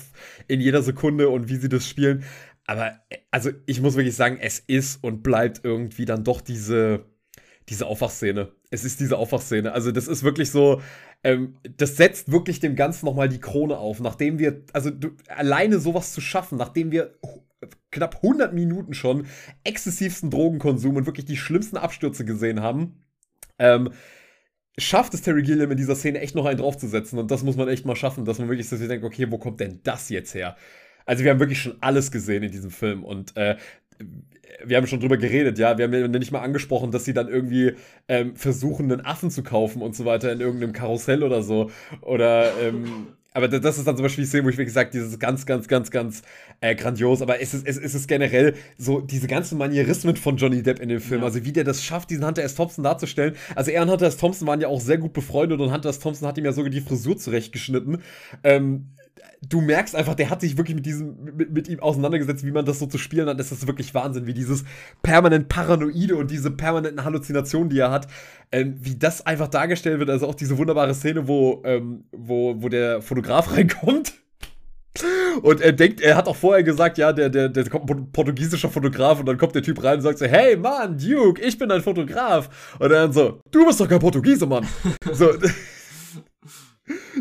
in jeder Sekunde und wie sie das spielen. Aber äh, also ich muss wirklich sagen, es ist und bleibt irgendwie dann doch diese, diese Aufwachszene. Es ist diese Aufwachszene. Also das ist wirklich so, ähm, das setzt wirklich dem Ganzen nochmal die Krone auf. Nachdem wir, also du, alleine sowas zu schaffen, nachdem wir knapp 100 Minuten schon exzessivsten Drogenkonsum und wirklich die schlimmsten Abstürze gesehen haben, ähm, schafft es Terry Gilliam in dieser Szene echt noch einen draufzusetzen. Und das muss man echt mal schaffen, dass man wirklich so denkt, okay, wo kommt denn das jetzt her? Also wir haben wirklich schon alles gesehen in diesem Film und äh, wir haben schon drüber geredet, ja. Wir haben ja nicht mal angesprochen, dass sie dann irgendwie ähm, versuchen, einen Affen zu kaufen und so weiter in irgendeinem Karussell oder so. Oder, ähm, aber da- das ist dann zum Beispiel die Szene, wo ich wirklich sage, dieses ganz, ganz, ganz, ganz äh, grandios. Aber es ist, es, es ist generell so diese ganzen Manierismen von Johnny Depp in dem Film. Ja. Also wie der das schafft, diesen Hunter S. Thompson darzustellen. Also er und Hunter S. Thompson waren ja auch sehr gut befreundet und Hunter S. Thompson hat ihm ja sogar die Frisur zurechtgeschnitten. Ähm, du merkst einfach, der hat sich wirklich mit diesem, mit, mit ihm auseinandergesetzt, wie man das so zu spielen hat. Das ist wirklich Wahnsinn, wie dieses permanent Paranoide und diese permanenten Halluzinationen, die er hat, ähm, wie das einfach dargestellt wird. Also auch diese wunderbare Szene, wo, ähm, wo, wo der Fotograf reinkommt. Und er denkt, er hat auch vorher gesagt, ja, der, der, der kommt ein portugiesischer Fotograf und dann kommt der Typ rein und sagt so, hey Mann, Duke, ich bin ein Fotograf. Und dann so, du bist doch kein Portugiese, Mann. so,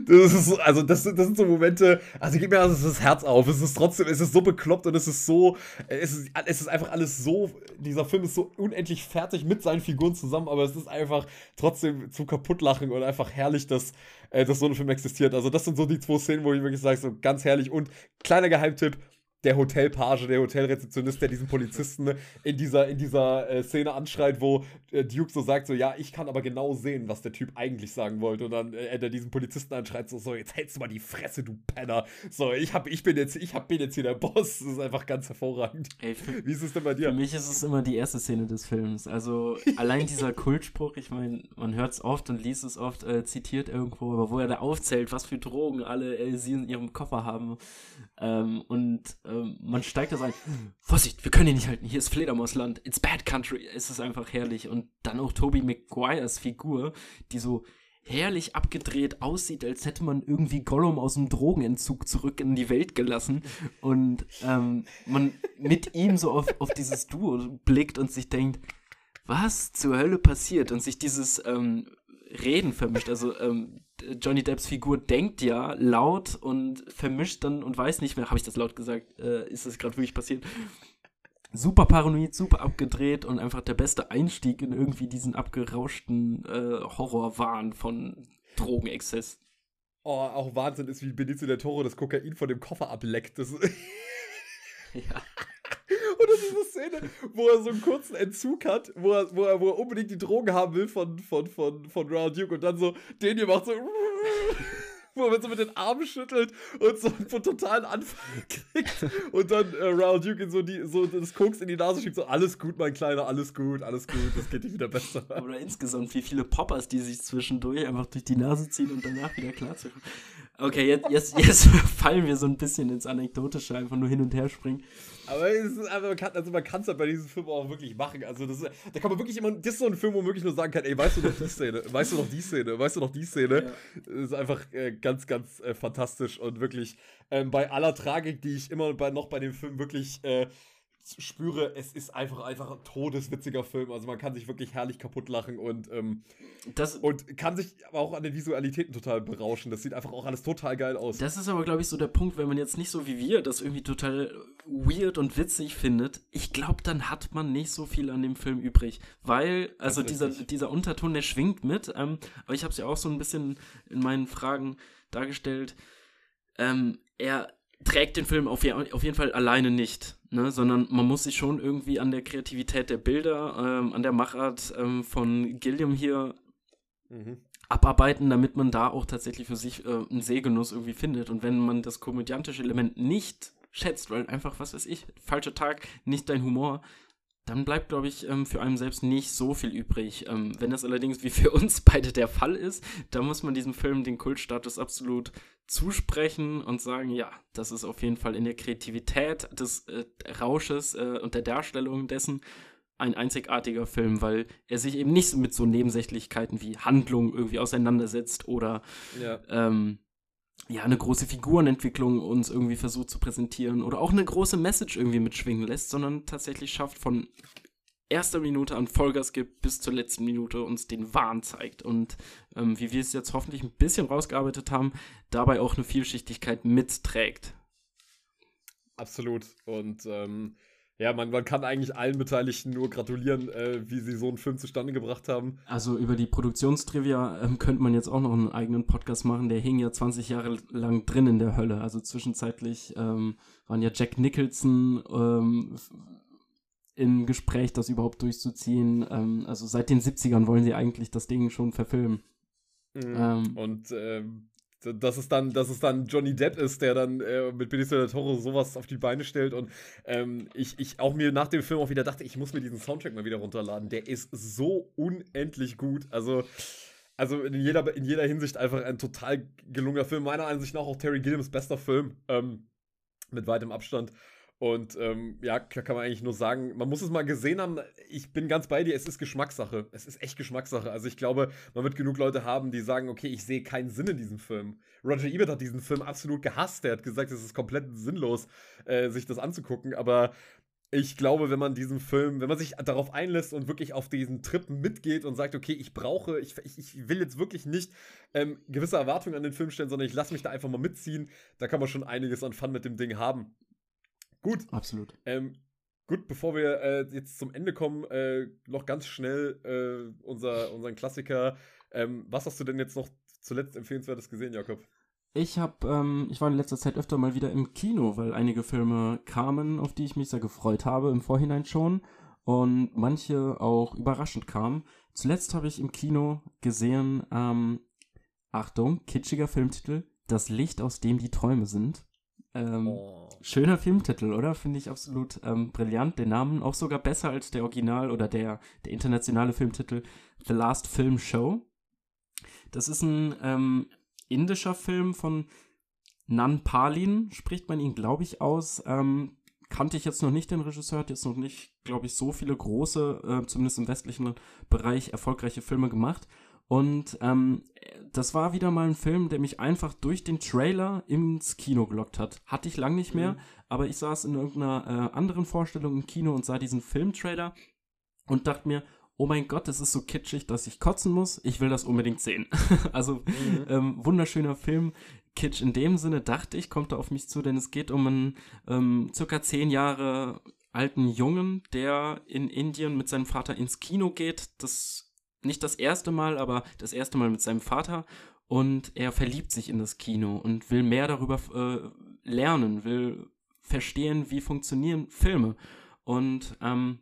das ist so, also das, sind- das sind so Momente, also gib mir also das Herz auf. Es ist trotzdem, es ist so bekloppt und es ist so, es ist, es ist einfach alles so, dieser Film ist so unendlich fertig mit seinen Figuren zusammen, aber es ist einfach trotzdem zum Kaputtlachen und einfach herrlich, dass, äh, dass so ein Film existiert. Also das sind so die zwei Szenen, wo ich wirklich sage, so ganz herrlich und kleiner Geheimtipp, der Hotelpage, der Hotelrezeptionist, der diesen Polizisten in dieser, in dieser äh, Szene anschreit, wo äh, Duke so sagt, so, ja, ich kann aber genau sehen, was der Typ eigentlich sagen wollte. Und dann äh, er diesen Polizisten anschreit, so, so, jetzt hältst du mal die Fresse, du Penner. So, ich, hab, ich, bin, jetzt, ich hab, bin jetzt hier der Boss. Das ist einfach ganz hervorragend. ey, für, Wie ist es denn bei für dir? mich ist es immer die erste Szene des Films. Also allein dieser Kultspruch, ich meine, man hört es oft und liest es oft äh, zitiert irgendwo, aber wo er da aufzählt, was für Drogen alle äh, sie in ihrem Koffer haben. Ähm, und ähm, man steigt da so ein, Vorsicht, wir können hier nicht halten, hier ist Fledermausland, it's bad country, es ist einfach herrlich. Und dann auch Toby Maguires Figur, die so herrlich abgedreht aussieht, als hätte man irgendwie Gollum aus dem Drogenentzug zurück in die Welt gelassen. Und ähm, man mit ihm so auf, auf dieses Duo blickt und sich denkt, was zur Hölle passiert? Und sich dieses ähm, Reden vermischt. Also ähm, Johnny Depps Figur denkt ja laut und vermischt dann und weiß nicht mehr, habe ich das laut gesagt, äh, ist das gerade wirklich passiert? Super paranoid, super abgedreht und einfach der beste Einstieg in irgendwie diesen abgerauschten äh, Horrorwahn von Drogenexzess. Oh, auch Wahnsinn ist, wie Benicio del Toro das Kokain von dem Koffer ableckt. Das Ja. Oder diese Szene, wo er so einen kurzen Entzug hat, wo er, wo er, wo er unbedingt die Drogen haben will von, von, von, von Round Duke und dann so den hier macht so. Wo er so mit den Armen schüttelt und so einen totalen Anfall kriegt und dann äh, Round Duke in so, die, so das Koks in die Nase schiebt, so alles gut, mein Kleiner, alles gut, alles gut, das geht dir wieder besser. Oder insgesamt, wie viele Poppers, die sich zwischendurch einfach durch die Nase ziehen und danach wieder klar zu kommen. Okay, jetzt, jetzt, jetzt fallen wir so ein bisschen ins Anekdotische, einfach nur hin und her springen. Aber es ist einfach, man kann also man kann es halt bei diesem Film auch wirklich machen. Also das, ist- da kann man wirklich immer, das ist so ein Film, wo man wirklich nur sagen kann, ey, weißt du noch die Szene, weißt du noch die Szene, weißt du noch die Szene. Das ist einfach äh, ganz, ganz äh, fantastisch und wirklich ähm, bei aller Tragik, die ich immer bei, noch bei dem Film wirklich äh, spüre, es ist einfach, einfach ein todeswitziger Film. Also man kann sich wirklich herrlich kaputt lachen und, ähm, Das, und kann sich aber auch an den Visualitäten total berauschen. Das sieht einfach auch alles total geil aus. Das ist aber, glaube ich, so der Punkt, wenn man jetzt nicht so wie wir das irgendwie total weird und witzig findet. Ich glaube, dann hat man nicht so viel an dem Film übrig. Weil, also dieser, richtig. dieser Unterton, der schwingt mit. Ähm, aber ich habe es ja auch so ein bisschen in meinen Fragen dargestellt. Ähm, er trägt den Film auf, auf jeden Fall alleine nicht, ne? sondern man muss sich schon irgendwie an der Kreativität der Bilder, ähm, an der Machart ähm, von Gilliam hier Mhm. abarbeiten, damit man da auch tatsächlich für sich äh, einen Sehgenuss irgendwie findet. Und wenn man das komödiantische Element nicht schätzt, weil einfach, was weiß ich, falscher Tag, nicht dein Humor, dann bleibt, glaube ich, ähm, für einen selbst nicht so viel übrig. Ähm, wenn das allerdings wie für uns beide der Fall ist, dann muss man diesem Film den Kultstatus absolut zusprechen und sagen, ja, das ist auf jeden Fall in der Kreativität des äh, Rausches äh, und der Darstellung dessen ein einzigartiger Film, weil er sich eben nicht mit so Nebensächlichkeiten wie Handlung irgendwie auseinandersetzt oder Ja. ähm, ja, eine große Figurenentwicklung uns irgendwie versucht zu präsentieren oder auch eine große Message irgendwie mitschwingen lässt, sondern tatsächlich schafft von erster Minute an Vollgas gibt bis zur letzten Minute uns den Wahn zeigt und ähm, wie wir es jetzt hoffentlich ein bisschen rausgearbeitet haben, dabei auch eine Vielschichtigkeit mitträgt. Absolut. Und ähm, ja, man, man kann eigentlich allen Beteiligten nur gratulieren, äh, wie sie so einen Film zustande gebracht haben. Also über die Produktionstrivia ähm, könnte man jetzt auch noch einen eigenen Podcast machen. Der hing ja 20 Jahre lang drin in der Hölle. Also zwischenzeitlich ähm, waren ja Jack Nicholson ähm, im Gespräch, das überhaupt durchzuziehen. Ähm, also seit den 70ern wollen sie eigentlich das Ding schon verfilmen. Ähm. Und ähm, dass es dann, dass es dann Johnny Depp ist, der dann äh, mit Benicio del Toro sowas auf die Beine stellt und ähm, ich, ich auch mir nach dem Film auch wieder dachte, ich muss mir diesen Soundtrack mal wieder runterladen. Der ist so unendlich gut. Also also in jeder, in jeder Hinsicht einfach ein total gelungener Film. Meiner Ansicht nach auch Terry Gilliams bester Film. Ähm, mit weitem Abstand. Und ähm, ja, kann man eigentlich nur sagen, man muss es mal gesehen haben. Ich bin ganz bei dir, es ist Geschmackssache. Es ist echt Geschmackssache. Also ich glaube, man wird genug Leute haben, die sagen, okay, ich sehe keinen Sinn in diesem Film. Roger Ebert hat diesen Film absolut gehasst. Er hat gesagt, es ist komplett sinnlos, äh, sich das anzugucken. Aber ich glaube, wenn man diesen Film, wenn man sich darauf einlässt und wirklich auf diesen Trip mitgeht und sagt, okay, ich brauche, ich, ich, ich will jetzt wirklich nicht ähm, gewisse Erwartungen an den Film stellen, sondern ich lasse mich da einfach mal mitziehen, da kann man schon einiges an Fun mit dem Ding haben. Gut, Absolut. ähm, gut, bevor wir äh, jetzt zum Ende kommen, äh, noch ganz schnell äh, unser, unseren Klassiker. Ähm, was hast du denn jetzt noch zuletzt empfehlenswertes gesehen, Jakob? Ich habe, ähm, ich war in letzter Zeit öfter mal wieder im Kino, weil einige Filme kamen, auf die ich mich sehr gefreut habe im Vorhinein schon und manche auch überraschend kamen. Zuletzt habe ich im Kino gesehen, ähm, Achtung, kitschiger Filmtitel, Das Licht, aus dem die Träume sind. Ähm, Oh. Schöner Filmtitel, oder? Finde ich absolut ähm, brillant. Den Namen auch sogar besser als der Original oder der, der internationale Filmtitel The Last Film Show. Das ist ein ähm, indischer Film von Nan Palin spricht man ihn, glaube ich, aus. Ähm, kannte ich jetzt noch nicht den Regisseur, hat jetzt noch nicht, glaube ich, so viele große, äh, zumindest im westlichen Bereich, erfolgreiche Filme gemacht. Und ähm, das war wieder mal ein Film, der mich einfach durch den Trailer ins Kino gelockt hat. Hatte ich lang nicht mehr, mhm. aber ich saß in irgendeiner äh, anderen Vorstellung im Kino und sah diesen Filmtrailer und dachte mir, oh mein Gott, das ist so kitschig, dass ich kotzen muss. Ich will das unbedingt sehen. also mhm. ähm, wunderschöner Film. Kitsch in dem Sinne, dachte ich, kommt da auf mich zu, denn es geht um einen ähm, circa zehn Jahre alten Jungen, der in Indien mit seinem Vater ins Kino geht. Das nicht das erste Mal, aber das erste Mal mit seinem Vater. Und er verliebt sich in das Kino und will mehr darüber äh, lernen, will verstehen, wie funktionieren Filme. Und ähm,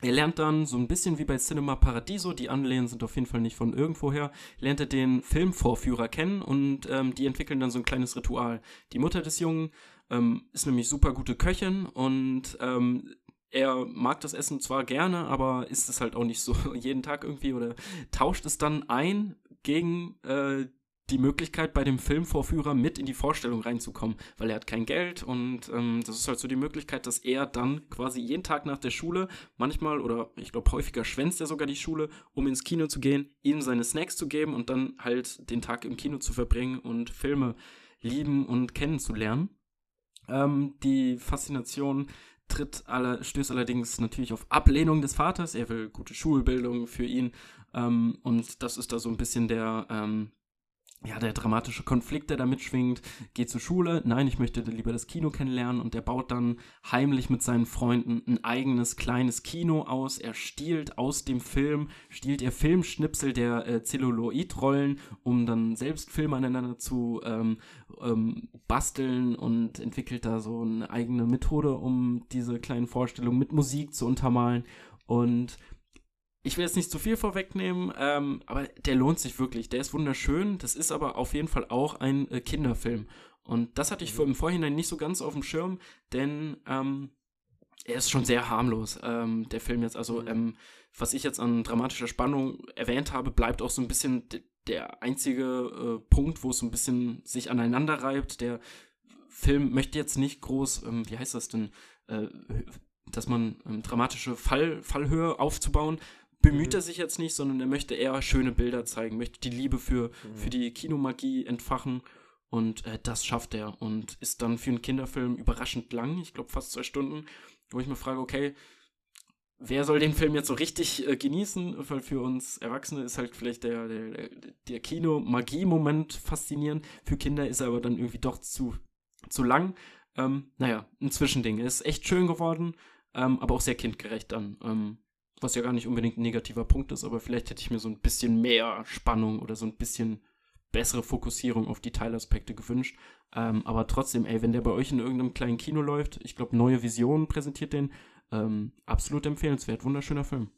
er lernt dann so ein bisschen wie bei Cinema Paradiso, die Anlehnen sind auf jeden Fall nicht von irgendwoher, lernt er den Filmvorführer kennen und ähm, die entwickeln dann so ein kleines Ritual. Die Mutter des Jungen ähm, ist nämlich super gute Köchin und ähm, er mag das Essen zwar gerne, aber isst es halt auch nicht so jeden Tag irgendwie oder tauscht es dann ein gegen äh, die Möglichkeit, bei dem Filmvorführer mit in die Vorstellung reinzukommen, weil er hat kein Geld und ähm, das ist halt so die Möglichkeit, dass er dann quasi jeden Tag nach der Schule, manchmal oder ich glaube häufiger schwänzt er sogar die Schule, um ins Kino zu gehen, ihm seine Snacks zu geben und dann halt den Tag im Kino zu verbringen und Filme lieben und kennenzulernen. Ähm, die Faszination tritt alle, stößt allerdings natürlich auf Ablehnung des Vaters. Er will gute Schulbildung für ihn ähm, und das ist da so ein bisschen der ähm, ja, der dramatische Konflikt, der da mitschwingt, geht zur Schule, nein, ich möchte lieber das Kino kennenlernen und der baut dann heimlich mit seinen Freunden ein eigenes kleines Kino aus. Er stiehlt aus dem Film, stiehlt er Filmschnipsel der äh, Zelluloidrollen, um dann selbst Filme aneinander zu ähm, ähm, basteln und entwickelt da so eine eigene Methode, um diese kleinen Vorstellungen mit Musik zu untermalen. Und ich will jetzt nicht zu viel vorwegnehmen, ähm, aber der lohnt sich wirklich. Der ist wunderschön. Das ist aber auf jeden Fall auch ein äh, Kinderfilm. Und das hatte ich mhm. im Vorhinein nicht so ganz auf dem Schirm, denn ähm, er ist schon sehr harmlos, ähm, der Film jetzt. Also, mhm. ähm, was ich jetzt an dramatischer Spannung erwähnt habe, bleibt auch so ein bisschen der einzige äh, Punkt, wo es so ein bisschen sich aneinander reibt. Der Film möchte jetzt nicht groß, ähm, wie heißt das denn, äh, dass man ähm, dramatische Fall, Fallhöhe aufzubauen, bemüht mhm. er sich jetzt nicht, sondern er möchte eher schöne Bilder zeigen, möchte die Liebe für, mhm. für die Kinomagie entfachen. Und äh, das schafft er und ist dann für einen Kinderfilm überraschend lang, ich glaube fast zwei Stunden, wo ich mir frage, okay, wer soll den Film jetzt so richtig äh, genießen? Weil für uns Erwachsene ist halt vielleicht der, der, der Kino-Magie-Moment faszinierend. Für Kinder ist er aber dann irgendwie doch zu, zu lang. Ähm, naja, ein Zwischending. Er ist echt schön geworden, ähm, aber auch sehr kindgerecht dann. Ähm, was ja gar nicht unbedingt ein negativer Punkt ist, aber vielleicht hätte ich mir so ein bisschen mehr Spannung oder so ein bisschen bessere Fokussierung auf die Teilaspekte gewünscht. Ähm, aber trotzdem, ey, wenn der bei euch in irgendeinem kleinen Kino läuft, ich glaube, Neue Visionen präsentiert den, ähm, absolut empfehlenswert, wunderschöner Film.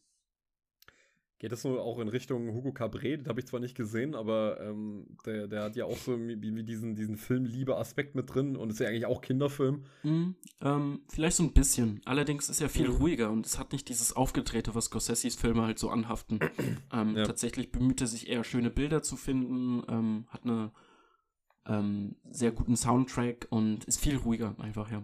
Geht das so auch in Richtung Hugo Cabret? Das habe ich zwar nicht gesehen, aber ähm, der, der hat ja auch so wie, diesen, diesen Filmliebe-Aspekt mit drin und ist ja eigentlich auch Kinderfilm. Mm, ähm, vielleicht so ein bisschen. Allerdings ist er viel mhm. ruhiger und es hat nicht dieses Aufgedrehte, was Scorseses Filme halt so anhaften. ähm, ja. Tatsächlich bemüht er sich eher, schöne Bilder zu finden, ähm, hat einen ähm, sehr guten Soundtrack und ist viel ruhiger einfach, ja.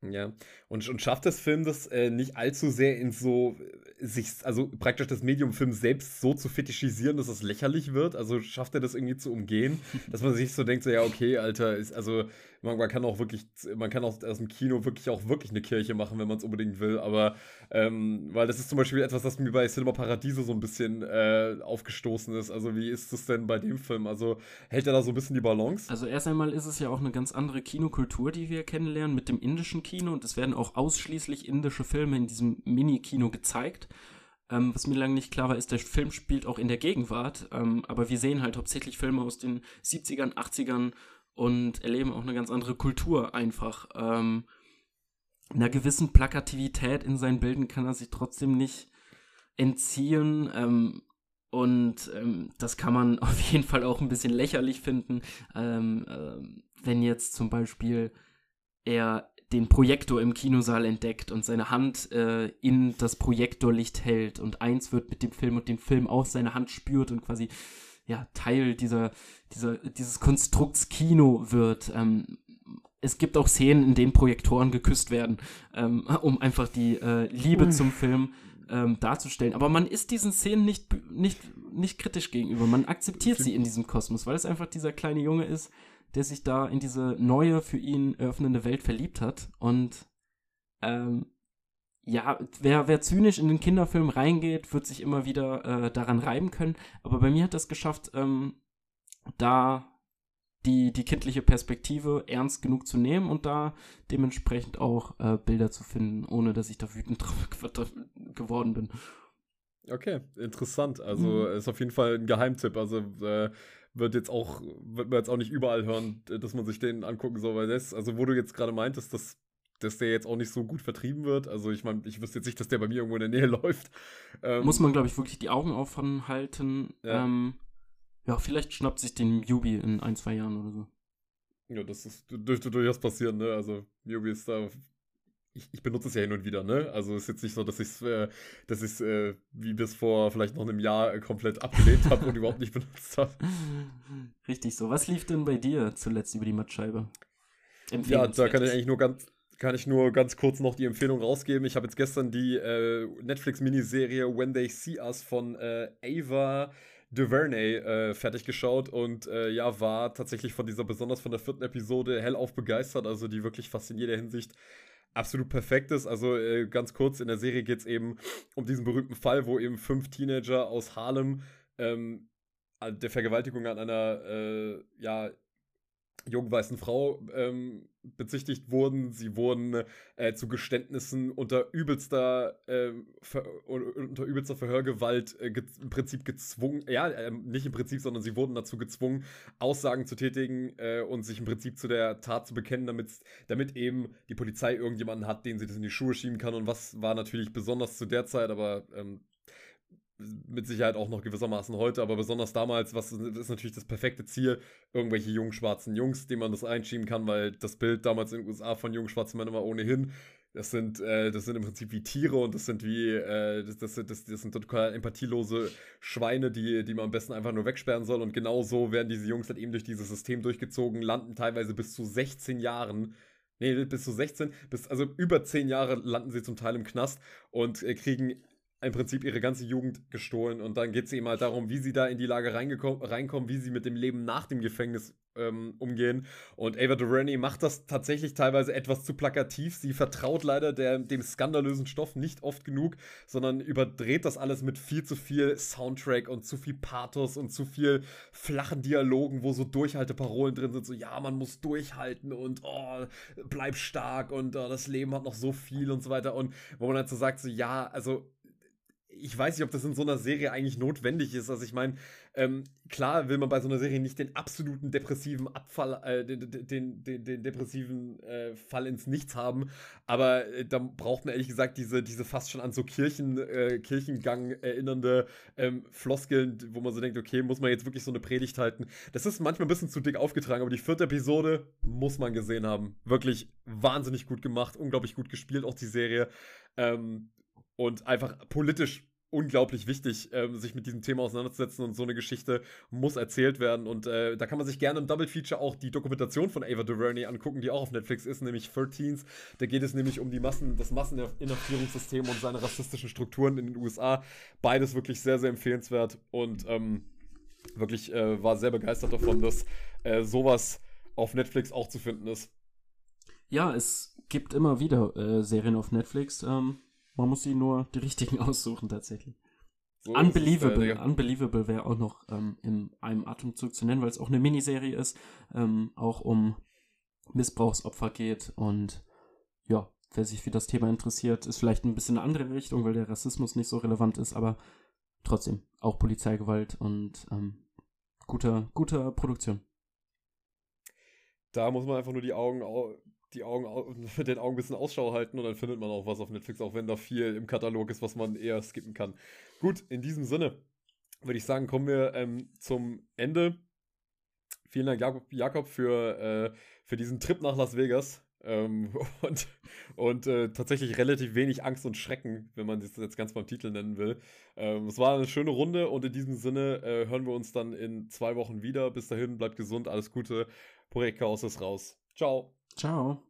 Ja, und, und schafft das Film das äh, nicht allzu sehr in so äh, sich, also praktisch das Medium-Film selbst so zu fetischisieren, dass es lächerlich wird? Also schafft er das irgendwie zu umgehen, dass man sich so denkt, so ja, okay, Alter, ist, also man, man, kann auch wirklich, man kann auch aus dem Kino wirklich auch wirklich eine Kirche machen, wenn man es unbedingt will. Aber ähm, weil das ist zum Beispiel etwas, das mir bei Cinema Paradiso so ein bisschen äh, aufgestoßen ist. Also wie ist das denn bei dem Film? Also hält er da so ein bisschen die Balance? Also erst einmal ist es ja auch eine ganz andere Kinokultur, die wir kennenlernen mit dem indischen Kino und es werden auch ausschließlich indische Filme in diesem Mini-Kino gezeigt. Ähm, was mir lange nicht klar war, ist, der Film spielt auch in der Gegenwart, ähm, aber wir sehen halt hauptsächlich Filme aus den 70ern, 80ern und erleben auch eine ganz andere Kultur einfach. Ähm, einer gewissen Plakativität in seinen Bildern kann er sich trotzdem nicht entziehen. Ähm, und ähm, das kann man auf jeden Fall auch ein bisschen lächerlich finden, ähm, äh, wenn jetzt zum Beispiel er den Projektor im Kinosaal entdeckt und seine Hand äh, in das Projektorlicht hält und eins wird mit dem Film und den Film aus seiner Hand spürt und quasi ja, Teil dieser, dieser, dieses Konstrukts Kino wird. Ähm, es gibt auch Szenen, in denen Projektoren geküsst werden, ähm, um einfach die äh, Liebe mhm. zum Film ähm, darzustellen. Aber man ist diesen Szenen nicht, nicht, nicht kritisch gegenüber. Man akzeptiert sie in diesem Kosmos, weil es einfach dieser kleine Junge ist, der sich da in diese neue, für ihn öffnende Welt verliebt hat. Und ähm, ja, wer, wer zynisch in den Kinderfilm reingeht, wird sich immer wieder äh, daran reiben können. Aber bei mir hat das geschafft, ähm, da die, die kindliche Perspektive ernst genug zu nehmen und da dementsprechend auch äh, Bilder zu finden, ohne dass ich da wütend drauf geworden bin. Okay, interessant. Also mhm. ist auf jeden Fall ein Geheimtipp. Also äh, wird jetzt auch, wird man jetzt auch nicht überall hören, dass man sich den angucken soll, weil das, also wo du jetzt gerade meintest, dass dass der jetzt auch nicht so gut vertrieben wird. Also ich meine, ich wüsste jetzt nicht, dass der bei mir irgendwo in der Nähe läuft. Ähm, Muss man, glaube ich, wirklich die Augen offen halten. Ja. Ähm, ja, vielleicht schnappt sich den Yubi in ein, zwei Jahren oder so. Ja, das ist, dürfte durchaus passieren, ne? Also, Yubi ist da. Ich, ich benutze es ja hin und wieder, ne? Also ist jetzt nicht so, dass ich es, äh, dass ich äh, wie bis vor vielleicht noch einem Jahr äh, komplett abgelehnt habe und überhaupt nicht benutzt habe. Richtig so. Was lief denn bei dir zuletzt über die Mattscheibe? Ja, da kann ich eigentlich nur ganz, kann ich nur ganz kurz noch die Empfehlung rausgeben. Ich habe jetzt gestern die äh, Netflix-Miniserie When They See Us von äh, Ava DuVernay äh, fertig geschaut und äh, ja, war tatsächlich von dieser, besonders von der vierten Episode, hellauf begeistert, also die wirklich fast in jeder Hinsicht absolut perfekt ist. Also äh, ganz kurz, in der Serie geht es eben um diesen berühmten Fall, wo eben fünf Teenager aus Harlem ähm, der Vergewaltigung an einer äh, ja, jungen weißen Frau ähm, bezichtigt wurden. Sie wurden äh, zu Geständnissen unter übelster, äh, unter übelster Verhörgewalt äh, im Prinzip gezwungen, ja, ähm, nicht im Prinzip, sondern sie wurden dazu gezwungen, Aussagen zu tätigen äh, und sich im Prinzip zu der Tat zu bekennen, damit, damit eben die Polizei irgendjemanden hat, den sie das in die Schuhe schieben kann. Und was war natürlich besonders zu der Zeit, aber ähm, mit Sicherheit auch noch gewissermaßen heute, aber besonders damals, was ist natürlich das perfekte Ziel, irgendwelche jungen schwarzen Jungs, denen man das einschieben kann, weil das Bild damals in den USA von jungen schwarzen Männern war ohnehin. Das sind, äh, das sind im Prinzip wie Tiere und das sind wie, äh, das, das, das, das sind total empathielose Schweine, die, die man am besten einfach nur wegsperren soll. Und genau so werden diese Jungs halt eben durch dieses System durchgezogen, landen teilweise bis zu 16 Jahren Nee, bis zu 16, bis, also über 10 Jahre landen sie zum Teil im Knast und äh, kriegen im Prinzip ihre ganze Jugend gestohlen und dann geht es eben halt darum, wie sie da in die Lage reinkommen, wie sie mit dem Leben nach dem Gefängnis ähm, umgehen. Und Ava DuVernay macht das tatsächlich teilweise etwas zu plakativ. Sie vertraut leider der, dem skandalösen Stoff nicht oft genug, sondern überdreht das alles mit viel zu viel Soundtrack und zu viel Pathos und zu viel flachen Dialogen, wo so Durchhalteparolen drin sind, so ja, man muss durchhalten und oh, bleib stark und oh, das Leben hat noch so viel und so weiter. Und wo man halt so sagt, so ja, also ich weiß nicht, ob das in so einer Serie eigentlich notwendig ist. Also ich meine, ähm, klar will man bei so einer Serie nicht den absoluten depressiven Abfall, äh, den, den, den, den, depressiven äh, Fall ins Nichts haben, aber äh, da braucht man ehrlich gesagt diese, diese fast schon an so Kirchen, äh, Kirchengang erinnernde ähm, Floskeln, wo man so denkt, okay, muss man jetzt wirklich so eine Predigt halten. Das ist manchmal ein bisschen zu dick aufgetragen, aber die vierte Episode muss man gesehen haben. Wirklich wahnsinnig gut gemacht, unglaublich gut gespielt, auch die Serie. Ähm, und einfach politisch unglaublich wichtig, ähm, sich mit diesem Thema auseinanderzusetzen und so eine Geschichte muss erzählt werden. Und äh, da kann man sich gerne im Double Feature auch die Dokumentation von Ava DuVernay angucken, die auch auf Netflix ist, nämlich 13s. Da geht es nämlich um die Massen, das Masseninhaftierungssystem und seine rassistischen Strukturen in den USA. Beides wirklich sehr, sehr empfehlenswert und ähm, wirklich äh, war sehr begeistert davon, dass äh, sowas auf Netflix auch zu finden ist. Ja, es gibt immer wieder äh, Serien auf Netflix. Ähm man muss sie nur die richtigen aussuchen, tatsächlich. So Unbelievable, es, äh, Unbelievable wäre auch noch ähm, in einem Atemzug zu nennen, weil es auch eine Miniserie ist, ähm, auch um Missbrauchsopfer geht und ja, wer sich für das Thema interessiert, ist vielleicht ein bisschen eine andere Richtung, weil der Rassismus nicht so relevant ist, aber trotzdem auch Polizeigewalt und ähm, guter, guter Produktion. Da muss man einfach nur die Augen die Augen den Augen ein bisschen Ausschau halten und dann findet man auch was auf Netflix, auch wenn da viel im Katalog ist, was man eher skippen kann. Gut, in diesem Sinne würde ich sagen, kommen wir ähm, zum Ende. Vielen Dank, Jakob, Jakob für, äh, für diesen Trip nach Las Vegas. Ähm, und und äh, tatsächlich relativ wenig Angst und Schrecken, wenn man das jetzt ganz beim Titel nennen will. Ähm, es war eine schöne Runde und in diesem Sinne äh, hören wir uns dann in zwei Wochen wieder. Bis dahin, bleibt gesund, alles Gute. Projekt Chaos ist raus. Ciao. Ciao.